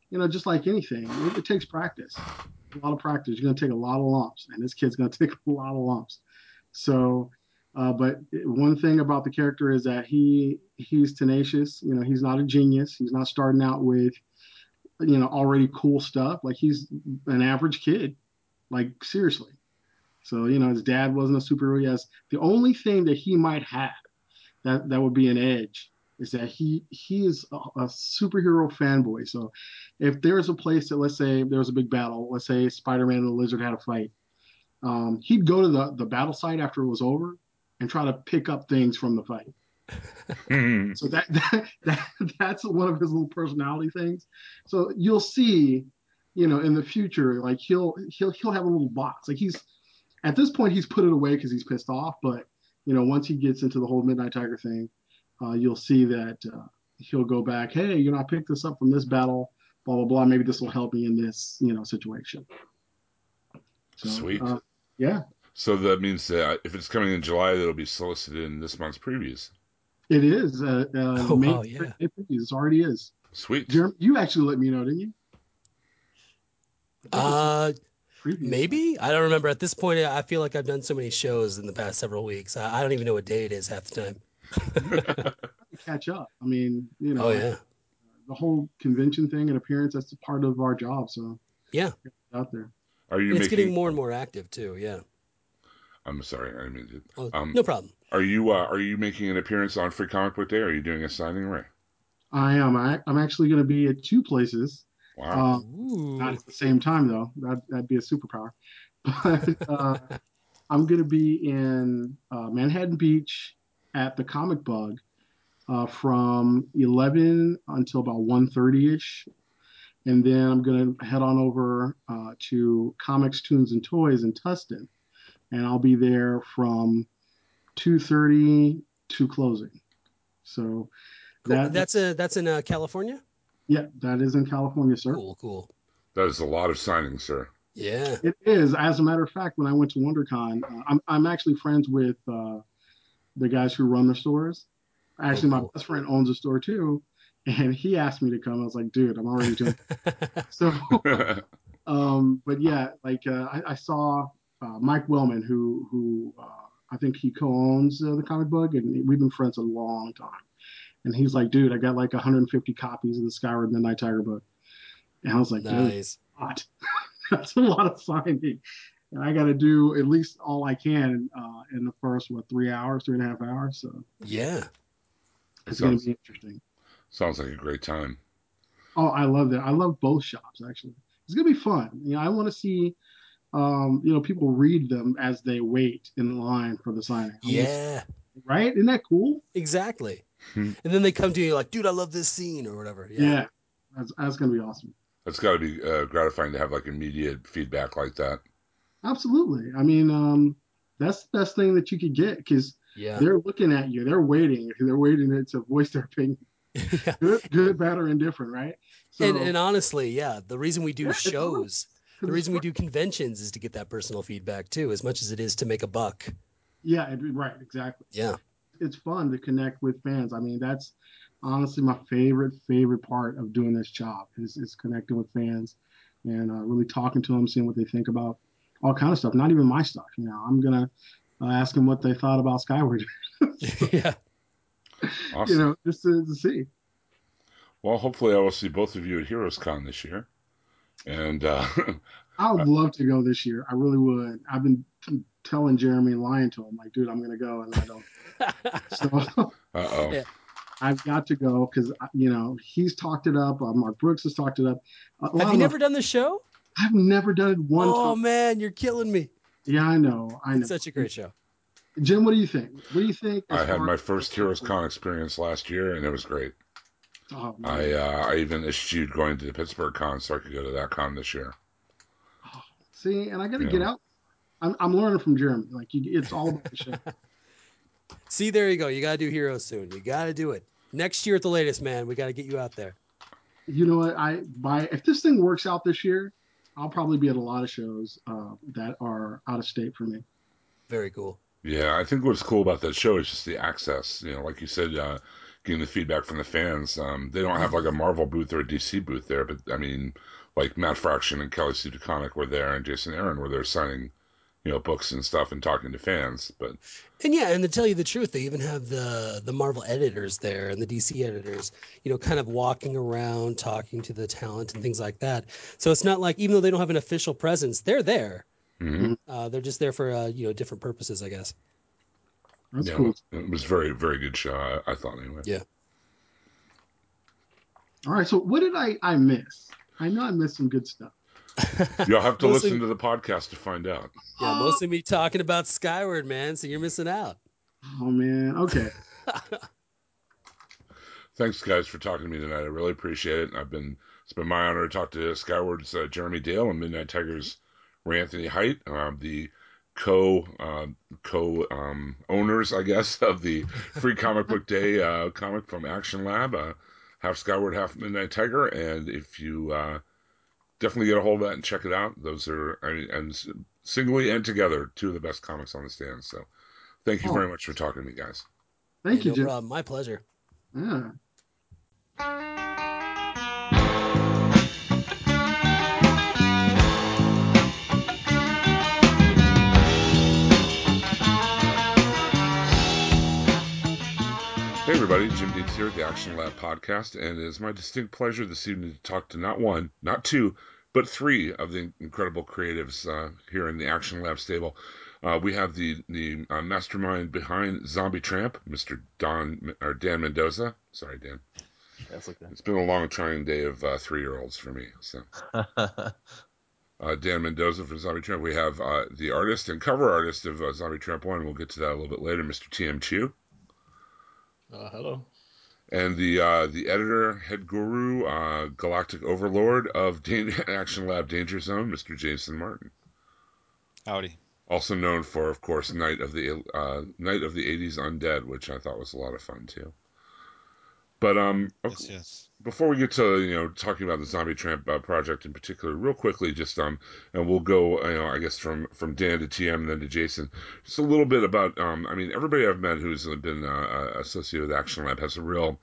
you know, just like anything, it, it takes practice. A lot of practice. You're going to take a lot of lumps, and this kid's going [laughs] to take a lot of lumps. So, uh, but one thing about the character is that he he's tenacious. You know, he's not a genius. He's not starting out with you know already cool stuff. Like he's an average kid. Like seriously. So you know, his dad wasn't a superhero. He the only thing that he might have that that would be an edge is that he he is a, a, superhero fanboy. So if there's a place that let's say there was a big battle, let's say Spider-Man and the Lizard had a fight, um, he'd go to the the battle site after it was over and try to pick up things from the fight. so that, that that that's one of his little personality things. So you'll see, you know, in the future, like he'll he'll he'll have a little box. Like he's at this point he's put it away because he's pissed off, but you know, once he gets into the whole Midnight Tiger thing, uh, you'll see that uh, he'll go back. Hey, you know, I picked this up from this battle. Blah blah blah. Maybe this will help me in this, you know, situation. So, Sweet. Uh, yeah. So that means that if it's coming in July, it'll be solicited in this month's previews. It is. Uh, uh, [laughs] oh, wow, yeah. It already is. Sweet. Jeremy, you actually let me know, didn't you? Uh, Maybe I don't remember. At this point, I feel like I've done so many shows in the past several weeks. I, I don't even know what day it is half the time. [laughs] Catch up. I mean, you know. Oh yeah. The whole convention thing and appearance that's part of our job. So yeah, out there. Are you? It's making... getting more and more active too. Yeah. I'm sorry, I didn't mean to. Oh, um, no problem. Are you uh, are you making an appearance on Free Comic Book Day? Or are you doing a signing, Ray? I am. I, I'm actually going to be at two places. Wow. Uh, not at the same time though. That that'd be a superpower. [laughs] But uh, I'm going to be in uh, Manhattan Beach at the Comic Bug uh, from 11 until about 1:30 ish, and then I'm going to head on over uh, to Comics, Toons, and Toys in Tustin, and I'll be there from 2:30 to closing. So cool. that, that's a that's in uh, California. Yeah, that is in California, sir. Cool, cool. That is a lot of signings, sir. Yeah, it is. As a matter of fact, when I went to WonderCon, uh, I'm I'm actually friends with uh, the guys who run the stores. Actually, oh, cool. my best friend owns a store too, and he asked me to come. I was like, dude, I'm already doing. [laughs] so, [laughs] um, but yeah, like uh, I, I, saw Mike Wellman, who who uh, I think he co-owns uh, the comic book, and we've been friends a long time. And he's like, dude, I got like 150 copies of the Skyward Midnight Tiger book. And I was like, nice. That's, [laughs] that's a lot of signing. And I got to do at least all I can uh, in the first, what, three hours, three and a half hours. So, yeah. It's going to be interesting. Sounds like a great time. Oh, I love that. I love both shops, actually. It's going to be fun. You know, I want to see, um, you know, people read them as they wait in line for the signing. Yeah. Right? Isn't that cool? Exactly. Hmm. and then they come to you like, dude, I love this scene or whatever. Yeah, yeah that's, that's gonna be awesome. That's got to be uh, gratifying to have like immediate feedback like that. Absolutely. I mean, um, that's the best thing that you could get because yeah. they're looking at you, they're waiting, they're waiting to voice their opinion. [laughs] yeah. Good, good, bad, or indifferent, right? So, and, and honestly, yeah, the reason we do yeah, shows, the reason we do conventions is to get that personal feedback too, as much as it is to make a buck. Yeah, right, exactly. Yeah it's fun to connect with fans. I mean, that's honestly my favorite favorite part of doing this job is, is connecting with fans and uh, really talking to them, seeing what they think about all kind of stuff. Not even my stuff. You know, I'm gonna uh, ask them what they thought about Skyward. [laughs] yeah. Awesome. You know, just to, to, see. Well, hopefully, I will see both of you at HeroesCon this year. And uh, [laughs] I would love to go this year. I really would. I've been telling Jeremy, lying to him, like, dude, I'm gonna go, and I don't. [laughs] so, uh-oh. Yeah. I've got to go because you know he's talked it up. Uh, Mark Brooks has talked it up. Have you never done the show? I've never done it one oh, time. man, you're killing me. Yeah, I know. I know. It's such a great show. Jim, what do you think? What do you think? I had my first Heroes Con experience last year, and it was great. Oh, I uh, I even eschewed going to the Pittsburgh Con so I could go to that con this year. Oh, [gasps] see, and I got to yeah. get out. I'm, I'm learning from Jeremy. Like you, it's all about the show. [laughs] See, there you go. You got to do Heroes soon. You got to do it next year at the latest, man. We got to get you out there. You know what? I by if this thing works out this year, I'll probably be at a lot of shows uh, that are out of state for me. Very cool. Yeah, I think what's cool about that show is just the access. You know, like you said, uh, getting the feedback from the fans. Um, they don't have like a Marvel booth or a DC booth there, but I mean, like Matt Fraction and Kelly Sue DeConnick were there, and Jason Aaron were there signing you know books and stuff and talking to fans. But And yeah, and to tell you the truth, they even have the the Marvel editors there and the DC editors, you know, kind of walking around talking to the talent and things like that. So it's not like even though they don't have an official presence, they're there. mhm. Uh, they're just there for uh, you know different purposes, I guess. That's yeah, cool. it was very very good show. I, I thought anyway. Yeah. All right. So what did I I miss? I know I missed some good stuff. [laughs] You'll have to Mostly- listen to the podcast to find out. Yeah, mostly me talking about Skyward, man. So you're missing out. Oh man. Okay. [laughs] Thanks, guys, for talking to me tonight. I really appreciate it. I've been it's been my honor to talk to Skyward's uh, Jeremy Dale and Midnight Tigers Ray Anthony Height, um, the co uh, co um, owners, I guess, [laughs] of the Free Comic Book Day uh, comic from Action Lab. Uh, half Skyward, half Midnight Tiger, and if you uh, definitely get a hold of that and check it out, those are I mean, and singly and together two of the best comics on the stand. So, thank you Oh. very much for talking to me, guys. Thank Hey, you, no Jim. problem. My pleasure. Yeah. Hey everybody, Jim Deeds here at the Action Lab podcast, and it is my distinct pleasure this evening to talk to not one, not two, but three of the incredible creatives uh, here in the Action Lab stable. Uh, we have the the uh, mastermind behind Zombie Tramp, Mr. Don or Dan Mendoza. Sorry, Dan. That's okay. It's been a long, trying day of uh, three year olds for me. So, [laughs] uh, Dan Mendoza from Zombie Tramp. We have uh, the artist and cover artist of uh, Zombie Tramp One. We'll get to that a little bit later, Mr. T.M. Chu. Uh, hello. and the uh, the editor, head guru, uh, galactic overlord of Dan- [laughs] Action Lab Danger Zone, Mr. Jason Martin, Howdy. also known for, of course, Night of the uh, Night of the '80s Undead, which I thought was a lot of fun too. But um, Yes, yes. Before we get to you know talking about the Zombie Tramp uh, project in particular, real quickly, just um, and we'll go you know I guess from from Dan to TM and then to Jason, just a little bit about um, I mean everybody I've met who's been uh, associated with Action Lab has a real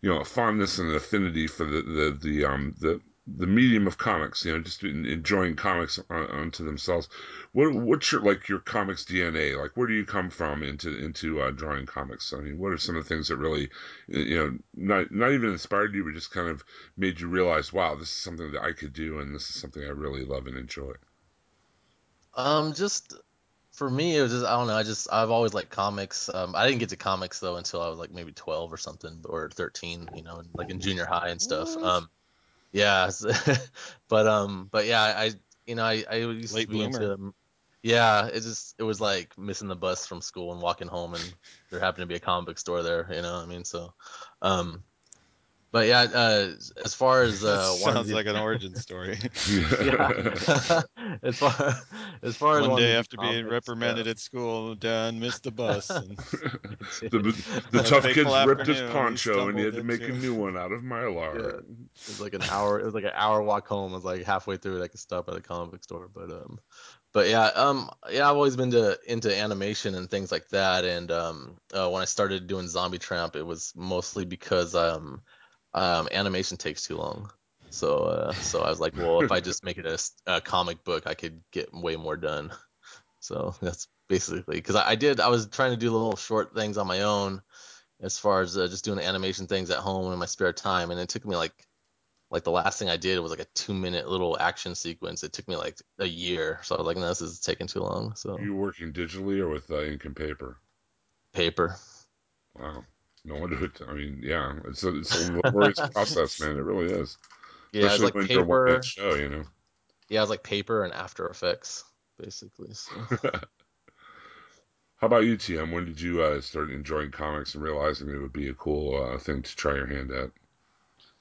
you know a fondness and an affinity for the the the um the the medium of comics, you know, just enjoying comics on, onto themselves. What what's your like your comics DNA? Like, where do you come from into into uh, drawing comics? I mean, what are some of the things that really, you know, not not even inspired you, but just kind of made you realize, wow, this is something that I could do, and this is something I really love and enjoy. Um, just for me, it was just I don't know. I just I've always liked comics. Um, I didn't get to comics though until I was like maybe twelve or something, or thirteen. You know, like in junior high and stuff. What? Um, yeah, [laughs] but um, but yeah, I you know I I used Late to be bloomer. into. Yeah, it just it was like missing the bus from school and walking home, and there happened to be a comic book store there. You know, what I mean, so, um, but yeah, uh, as far as uh, wanting Sounds to- like an [laughs] origin story. [laughs] yeah. [laughs] as far as far as One day to do after being reprimanded at school, Dan missed the bus. And the the tough fateful kids ripped his poncho, and he had to stumbled make a new one out of mylar. Yeah. it was like an hour. It was like an hour walk home. I was like halfway through it. I could stop at the comic book store, but um, but yeah, um, yeah, I've always been to into animation and things like that. And um, uh, when I started doing Zombie Tramp, it was mostly because um, um, animation takes too long. So uh, so I was like, well, if I [laughs] just make it a comic book, I could get way more done. So that's basically because I, I did. I was trying to do little short things on my own, as far as uh, just doing animation things at home in my spare time, and it took me like like the last thing I did was like a two minute little action sequence. It took me like a year, so I was like, no, this is taking too long. So Are you working digitally or with uh, ink and paper? paper. Wow. No wonder. It, I mean, yeah, it's a it's a [laughs] laborious process, man. It really is. Yeah, it's Especially like when you're a one paper. show, you know. Yeah, it's like paper and After Effects, basically. So. [laughs] How about you, TM? When did you uh, start enjoying comics and realizing it would be a cool uh, thing to try your hand at?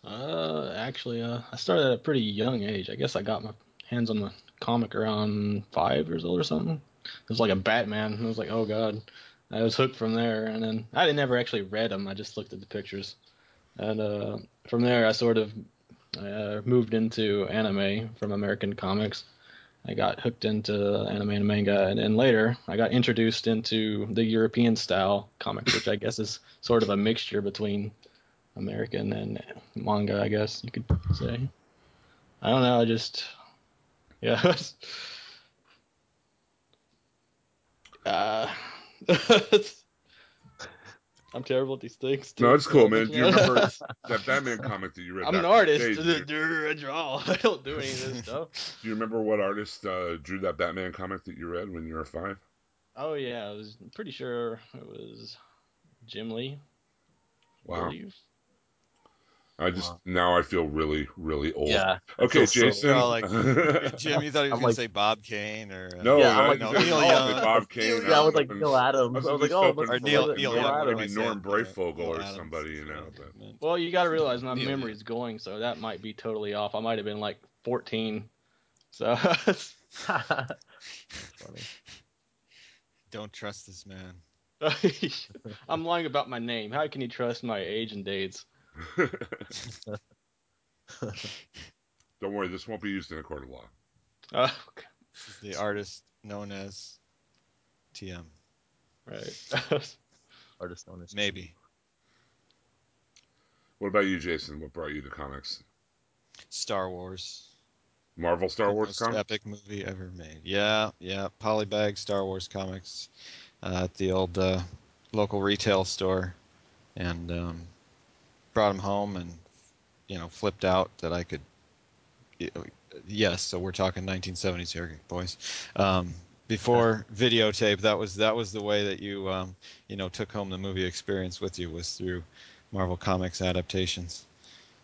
Uh, actually, uh, I started at a pretty young age. I guess I got my hands on the comic around five years old or something. It was like a Batman. I was like, oh god. I was hooked from there, and then I never actually read them. I just looked at the pictures, and uh, from there I sort of uh, moved into anime from American comics. I got hooked into anime and manga, and then later I got introduced into the European style comics, which I guess is sort of a mixture between American and manga, I guess you could say. I don't know. I just, [laughs] yeah. Uh, [laughs] I'm terrible at these things. No, it's cool, man. Do you remember [laughs] that Batman comic that you read? I'm an back in the artist. day? Do you, I draw. [laughs] I don't do any of this stuff. do you remember what artist uh, drew that Batman comic that you read when you were five? Oh yeah, I was pretty sure it was Jim Lee. Wow. believe. I just Wow. now I feel really, really old. Yeah. Okay, feel so- Jason. Oh, like- [laughs] Jim, you thought he was I'm gonna like- say Bob Kane or uh, no, Yeah, I'm I- like- no, Neil [laughs] Young. Bob Kane. [laughs] Yeah, I was Young. like Neal Adams. I was at like, oh, hoping but or for, Neil like, Neil Neil Young. Adams. maybe I said, Norm Breyfogle or somebody, you know. But Well, you got to realize my Neil memory's going, so that might be totally off. I might have been like 14. So That's funny. Don't trust this man. I'm lying about my name. How can you trust my age and dates? Don't worry, this won't be used in a court of law. This is the artist known as TM. right. [laughs] Artist known as Maybe. What about you, Jason? What brought you to comics? Star Wars. Marvel Star The Wars most comics? epic movie ever made. Yeah, yeah. Polybag Star Wars comics uh, at the old uh, local retail store, and um, brought them home and you know flipped out that I could. Yes, so we're talking 1970s here, boys. Um, before videotape, that was that was the way that you um, you know took home the movie experience with you was through Marvel Comics adaptations.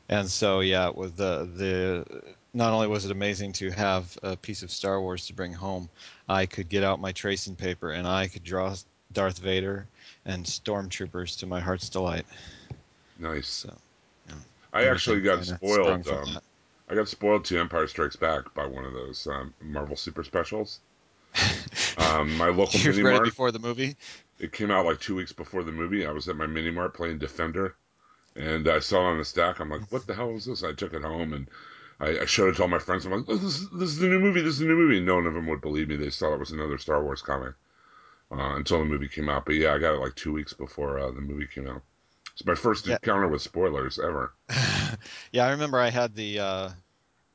And so yeah, with the the not only was it amazing to have a piece of Star Wars to bring home, I could get out my tracing paper and I could draw Darth Vader and stormtroopers to my heart's delight. Nice. So I actually got everything kinda sprung spoiled. Um. I got spoiled to Empire Strikes Back by one of those um, Marvel Super Specials. [laughs] Um, my local you mini read it before the movie. It came out like two weeks before the movie. I was at my mini mart playing Defender, and I saw it on the stack. I'm like, "What the hell is this?" I took it home and I, I showed it to all my friends. I'm like, "This is this is the new movie. This is the new movie." None of them would believe me. They thought it was another Star Wars comic uh, until the movie came out. But yeah, I got it like two weeks before uh, the movie came out. It's my first Yeah. encounter with spoilers ever. [laughs] yeah, I remember I had the uh,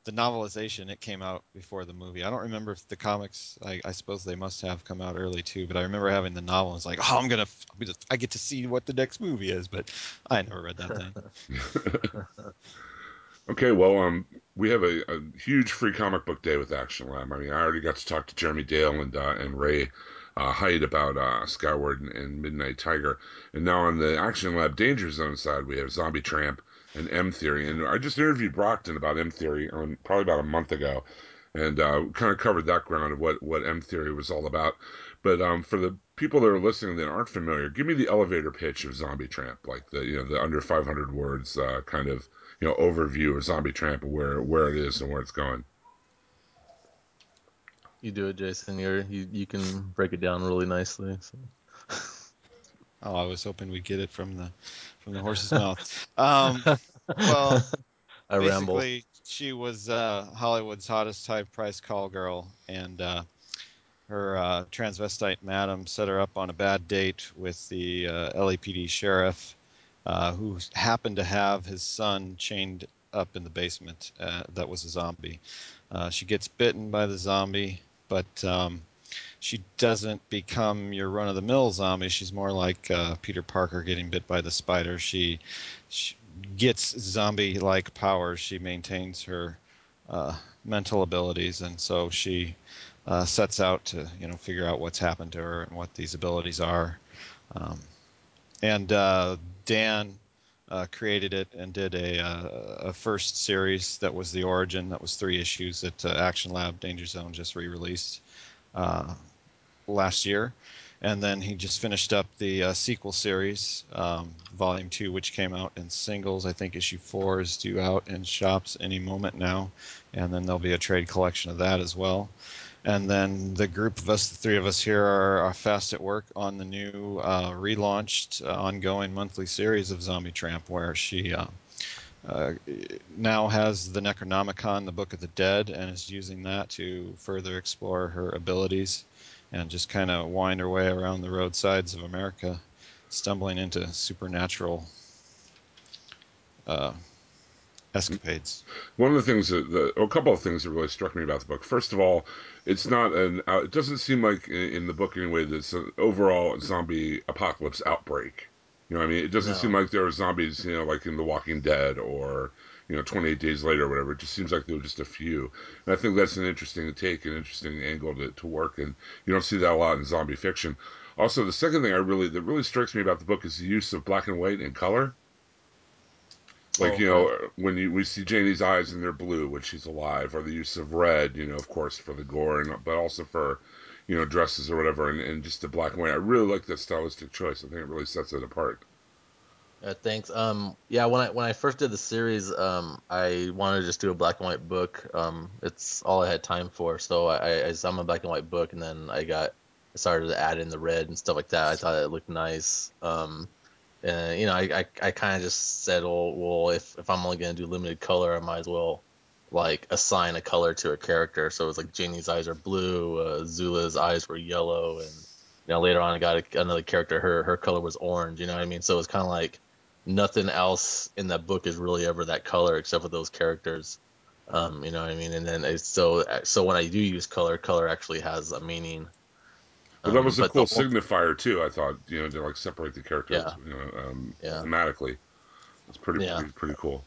the novelization. It came out before the movie. I don't remember if the comics. I, I suppose they must have come out early too. But I remember having the novel. It's like, oh, I'm gonna. I get to see what the next movie is. But I never read that thing. [laughs] Okay, well, um, we have a, a huge free comic book day with Action Lab. I mean, I already got to talk to Jeremy Dale and uh, and Ray uh, Height about uh, Skyward and, and Midnight Tiger, and now on the Action Lab Danger Zone side, we have Zombie Tramp and M Theory. And I just interviewed Brockton about M Theory um, probably about a month ago, and uh, kind of covered that ground of what what M Theory was all about. But um, for the people that are listening that aren't familiar, give me the elevator pitch of Zombie Tramp, like the you know the under 500 words uh, kind of you know overview of Zombie Tramp where where it is and where it's going. You do it, Jason. You're you you can break it down really nicely. So. [laughs] Oh, I was hoping we'd get it from the from the [laughs] horse's mouth. Um, well, [laughs] I ramble. basically, she was uh, Hollywood's hottest high price call girl, and uh, her uh, transvestite madam set her up on a bad date with the uh, LAPD sheriff, uh, who happened to have his son chained up in the basement uh, that was a zombie. Uh, she gets bitten by the zombie, but um, she doesn't become your run of the mill zombie. She's more like uh, Peter Parker getting bit by the spider. She, she gets zombie like powers. She maintains her uh, mental abilities, and so she uh, sets out to you know figure out what's happened to her and what these abilities are. Um, and uh, Dan uh, created it and did a, uh, a first series that was the origin. That was three issues that uh, Action Lab Danger Zone just re-released uh, last year. And then he just finished up the uh, sequel series, um, Volume 2, which came out in singles. I think issue 4 is due out in shops any moment now. And then there'll be a trade collection of that as well. And then the group of us, the three of us here, are, are fast at work on the new uh, relaunched, uh, ongoing monthly series of Zombie Tramp, where she uh, uh, now has the Necronomicon, the Book of the Dead, and is using that to further explore her abilities and just kind of wind her way around the roadsides of America, stumbling into supernatural uh, escapades. One of the things that, the, a couple of things that really struck me about the book. First of all, it's not an. Uh, it doesn't seem like in, in the book anyway. That it's an overall zombie apocalypse outbreak. You know, what I mean, it doesn't No. seem like there are zombies. You know, like in The Walking Dead or you know, 28 Days Later or whatever. It just seems like there were just a few. And I think that's an interesting take, an interesting angle to, to work. And you don't see that a lot in zombie fiction. Also, the second thing I really that really strikes me about the book is the use of black and white and color. Like Oh, you know, when you we see Janie's eyes and they're blue when she's alive, or the use of red, you know, of course for the gore, and but also for you know dresses or whatever, and, and just the black and white. I really like that stylistic choice. I think it really sets it apart. Uh, thanks. Um, yeah, when I when I first did the series, um, I wanted to just do a black and white book. Um, it's all I had time for, so I, I I'm a black and white book, and then I got I started to add in the red and stuff like that. I thought it looked nice. Um, and you know, I I, I kind of just said, well, well, if if I'm only gonna do limited color, I might as well like assign a color to a character. So it was like Janie's eyes are blue, uh, Zula's eyes were yellow, and you know later on I got a, another character, her her color was orange. You know what I mean? So it's kind of like nothing else in that book is really ever that color except for those characters. Um, you know what I mean? And then it's so so when I do use color, color actually has a meaning. But that Um, was a cool whole- signifier too. I thought you know to like separate the characters, Yeah. you know, um, Yeah. thematically. It's pretty Yeah. pretty, pretty cool.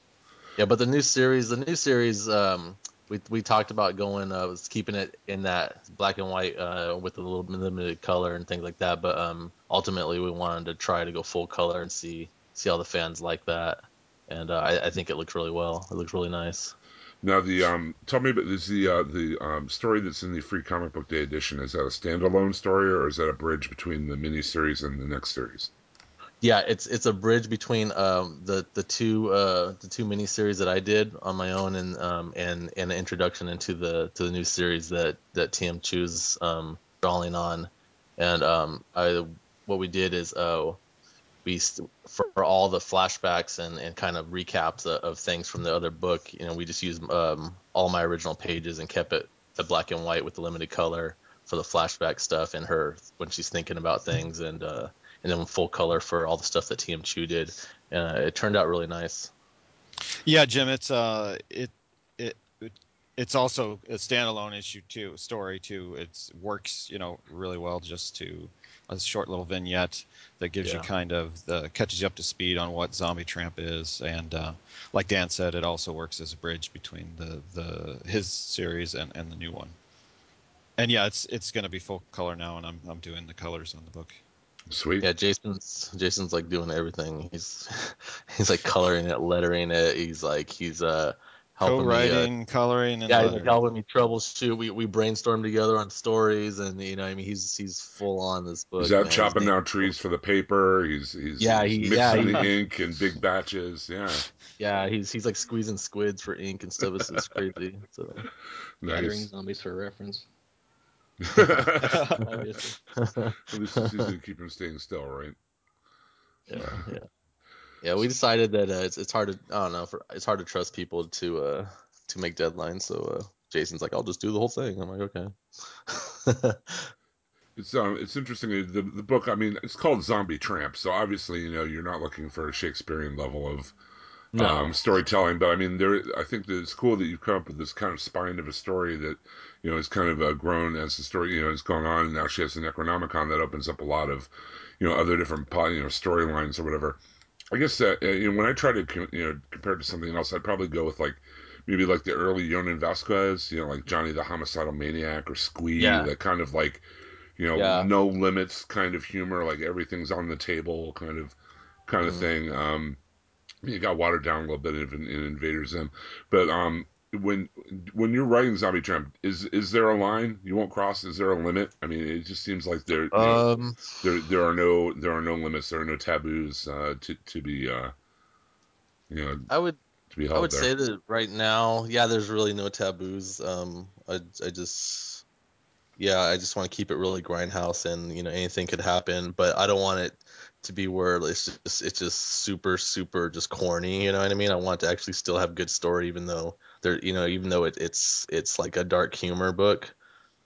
Yeah, but the new series, the new series, um, we we talked about going, uh, was keeping it in that black and white, uh, with a little bit limited color and things like that. But um, ultimately, we wanted to try to go full color and see see how the fans like that. And uh, I, I think it looks really well. It looks really nice. Now the um, tell me about is the uh, the um, story that's in the free comic book day edition. Is that a standalone story or is that a bridge between the miniseries and the next series? Yeah, it's it's a bridge between um, the the two uh, the two miniseries that I did on my own and um, and and an introduction into the to the new series that that TM Chu's um, drawing on, and um, I what we did is uh, we for all the flashbacks and, and kind of recaps of, of things from the other book, you know, we just used um, all my original pages and kept it the black and white with the limited color for the flashback stuff and her when she's thinking about things and uh, and then full color for all the stuff that TM Chu did. Uh, it turned out really nice. Yeah, Jim, it's uh, it, it, it, it's also a standalone issue too, story too. It's works, you know, really well just to a short little vignette that gives you kind of the catches you up to speed on what Zombie Tramp is, and uh, like Dan said, it also works as a bridge between the the his series and, and the new one. And yeah, it's it's going to be full color now, and I'm I'm doing the colors on the book. Sweet. Yeah, Jason's Jason's like doing everything. He's [laughs] he's like coloring it, lettering it. He's like he's uh helping me. Uh, Co-writing, coloring, and yeah, he's lettering. like helping me troubleshoot. We we brainstorm together on stories, and you know, I mean, he's he's full on this book. He's out man. chopping His name- down trees for the paper. He's he's, Yeah, he's he- mixing yeah, the he- ink in big batches. Yeah, [laughs] Yeah, he's he's like squeezing squids for ink and stuff. It's, it's crazy. So Gathering nice. zombies for reference. [laughs] [laughs] At Obviously. least it's easy to keep him staying still, right? yeah, yeah, yeah. We decided that uh, it's it's hard to I don't know for it's hard to trust people to uh to make deadlines. So uh, Jason's like, I'll just do the whole thing. I'm like, okay. [laughs] It's um, it's interesting. uh, The the book. I mean, it's called Zombie Tramp, so obviously, you know, you're not looking for a Shakespearean level of no, um, storytelling. But I mean, there. I think that it's cool that you've come up with this kind of spine of a story that you know is kind of uh, grown as the story you know is going on, and now she has an Necronomicon that opens up a lot of you know other different you know storylines or whatever. I guess that uh, you know when I try to you know compare it to something else, I'd probably go with like maybe like the early Jhonen Vasquez, you know, like Johnny the Homicidal Maniac or Squee, Yeah. that kind of like you know Yeah. no limits kind of humor, like everything's on the table kind of kind of Mhm. thing. Um, it got watered down a little bit in, in Invader Zim, but um, when when you're writing Zombie Tramp, is is there a line you won't cross? Is there a limit? I mean, it just seems like there you know, um, there there are no there are no limits, there are no taboos uh, to to be uh, you know I would to be I would there. say that right now, yeah, there's really no taboos. Um, I I just yeah, I just want to keep it really grindhouse, and you know anything could happen, but I don't want it to be where it's just it's just super super just corny. You know what I mean? I want to actually still have good story, even though there you know even though it, it's it's like a dark humor book.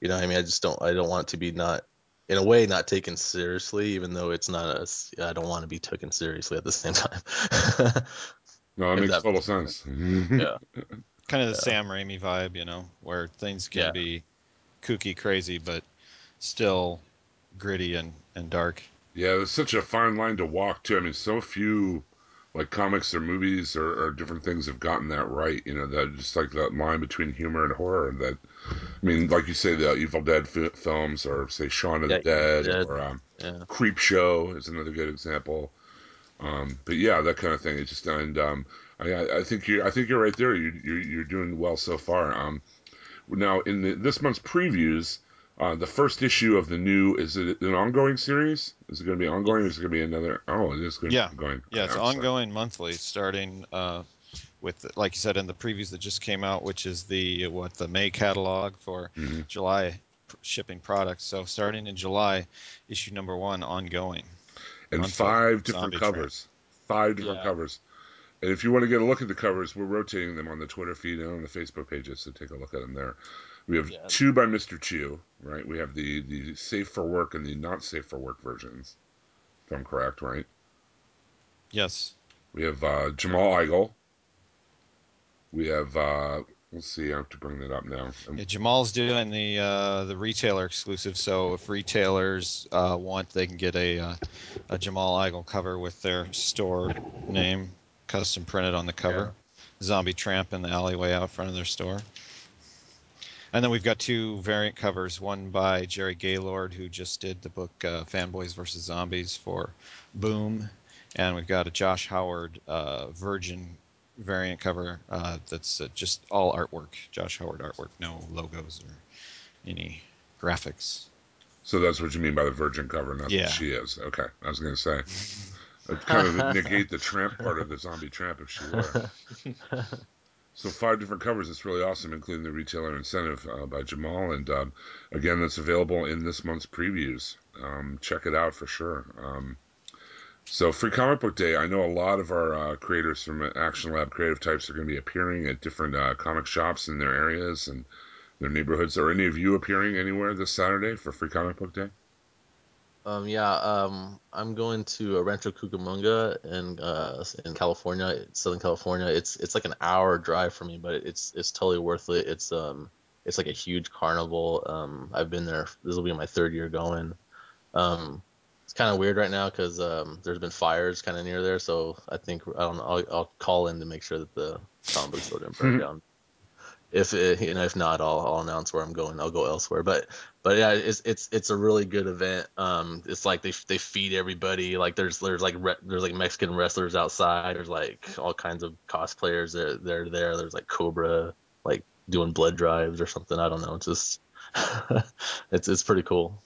You know what I mean? I just don't I don't want it to be not in a way not taken seriously, even though it's not a s- I don't want to be taken seriously at the same [laughs] time. No, it makes that total makes sense. [laughs] Yeah. Kind of the Sam Raimi vibe, you know, where things can Yeah. be kooky, crazy, but still gritty and, and dark. Yeah, there's such a fine line to walk too. I mean, so few like comics or movies or, or different things have gotten that right. You know, that just like that line between humor and horror. That I mean, like you say, the Evil Dead fi- films, or say Shaun of Yeah, the Dead, Dead. or um, Yeah. Creep Show is another good example. Um, but yeah, that kind of thing. It's just and um, I, I think you I think you're right there. You you're, you're doing well so far. Um, now in the, this month's previews, uh, the first issue of the new is it an ongoing series? Is it going to be ongoing? Or is it going to be another? Oh, it is going to Yeah. be ongoing. Yeah, it's I'm ongoing monthly, starting uh, with, like you said, in the previews that just came out, which is the what the May catalog for Mhm. July shipping products. So starting in July, issue number one, ongoing. and monthly five different zombie train. covers. Five different Yeah. covers. And if you want to get a look at the covers, we're rotating them on the Twitter feed and on the Facebook pages, so take a look at them there. We have Yeah. two by Mr. Chu, right? We have the the safe for work and the not safe for work versions. If I'm correct, right? Yes. We have uh, Jamal Igle. We have uh, let's see, I have to bring that up now. Um, Yeah, Jamal's doing the uh, the retailer exclusive. So if retailers uh, want, they can get a uh, a Jamal Igle cover with their store name custom printed on the cover. Zombie Tramp in the alleyway out front of their store. And then we've got two variant covers. One by Jerry Gaylord, who just did the book uh, Fanboys vs Zombies for Boom, and we've got a Josh Howard uh, Virgin variant cover uh, that's uh, just all artwork, Josh Howard artwork, no logos or any graphics. So that's what you mean by the virgin cover, not Yeah. that she is. Okay, I was going to say. [laughs] I'd kind of negate the tramp part of the zombie tramp if she were. [laughs] So five different covers. It's really awesome, including the retailer incentive uh, by Jamal. And um, again, that's available in this month's previews. Um, check it out for sure. Um, so free comic book day. I know a lot of our uh, creators from Action Lab Creative Types are going to be appearing at different uh, comic shops in their areas and their neighborhoods. Are any of you appearing anywhere this Saturday for free comic book day? Um, yeah, um, I'm going to uh, Rancho Cucamonga in uh, in California, Southern California. It's it's like an hour drive for me, but it's it's totally worth it. It's um it's like a huge carnival. Um, I've been there. This will be my third year going. Um, it's kind of weird right now because um, there's been fires kind of near there, so I think I don't know. I'll, I'll call in to make sure that the comic book store didn't burn down. If it, you know, if not, I'll, I'll announce where I'm going. I'll go elsewhere. But but yeah, it's it's it's a really good event. Um, it's like they they feed everybody. Like there's there's like re- there's like Mexican wrestlers outside. There's like all kinds of cosplayers. They're they're there. There's like Cobra like doing blood drives or something. I don't know. It's just [laughs] it's it's pretty cool.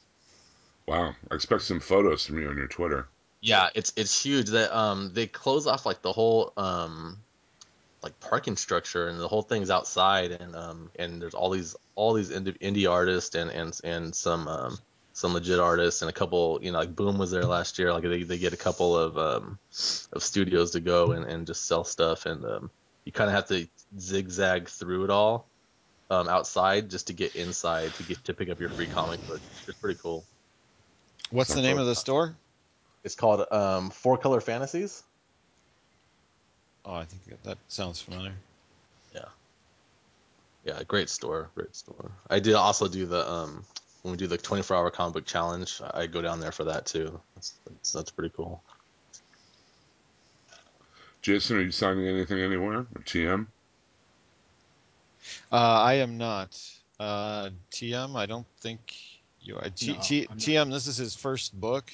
Wow, I expect some photos from you on your Twitter. Yeah, it's it's huge. That um they close off like the whole um like parking structure and the whole thing's outside and um and there's all these all these indie, indie artists and and and some um some legit artists and a couple you know like Boom was there last year like they they get a couple of um of studios to go and and just sell stuff and um you kind of have to zigzag through it all um outside just to get inside to get to pick up your free comic book. It's pretty cool. What's the name of the store? It's called um Four Color Fantasies. Oh, I think that sounds familiar. Yeah, Yeah, great store, great store. I did also do the um when we do the 24 hour comic book challenge. I go down there for that too. That's that's, that's pretty cool. Jason, are you signing anything anywhere? Or TM? Uh, I am not. Uh, TM, I don't think you are. T- No, T- I'm not. TM, this is his first book,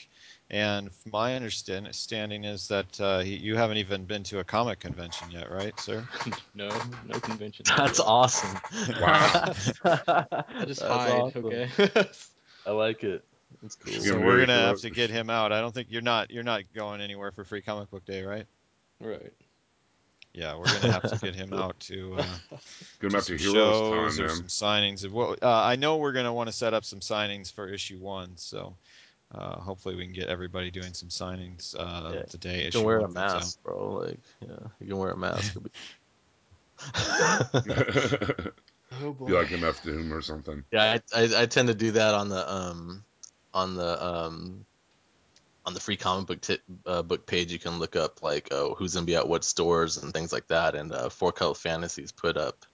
and my understanding is that uh, you haven't even been to a comic convention yet, right, sir? [laughs] no, no convention. That's awesome. Wow. [laughs] I just That's hide, awesome. okay? [laughs] I like it. It's cool. So we're gonna have to get him out. I don't think you're not you're not going anywhere for free comic book day, right? right. Yeah, we're gonna have to get him out to uh, Get him to out to some shows Con, or man. some signings. Of what uh, I know, we're gonna want to set up some signings for issue one. So uh, hopefully we can get everybody doing some signings uh, Yeah, the day you can wear a one comes out. mask, bro. Like, yeah, you can wear a mask. Be- [laughs] Oh boy. Be like MF Doom or something. yeah, I, I I tend to do that on the um on the um on the free comic book t- uh, book page, you can look up like oh, who's gonna be at what stores and things like that. And uh, Four Color Fantasies put up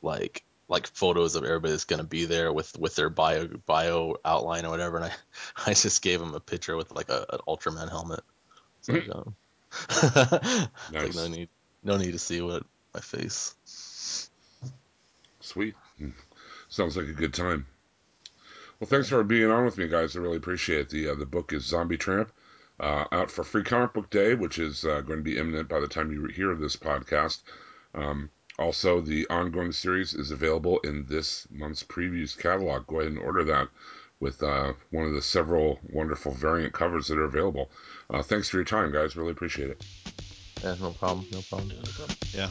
like like photos of everybody that's gonna be there with with their bio bio outline or whatever. And I [laughs] I just gave him a picture with like a, an Ultraman helmet. So um, [laughs] it's like no need no need to see what my face. Sweet. [laughs] Sounds like a good time. Well, thanks for being on with me, guys. I really appreciate it. The uh, the book is Zombie Tramp, uh, out for Free Comic Book Day, which is uh, going to be imminent by the time you hear this podcast. Um, also, the ongoing series is available in this month's previews catalog. Go ahead and order that with uh, one of the several wonderful variant covers that are available. Uh, thanks for your time, guys. Really appreciate it. Yeah, no problem, no problem. Yeah.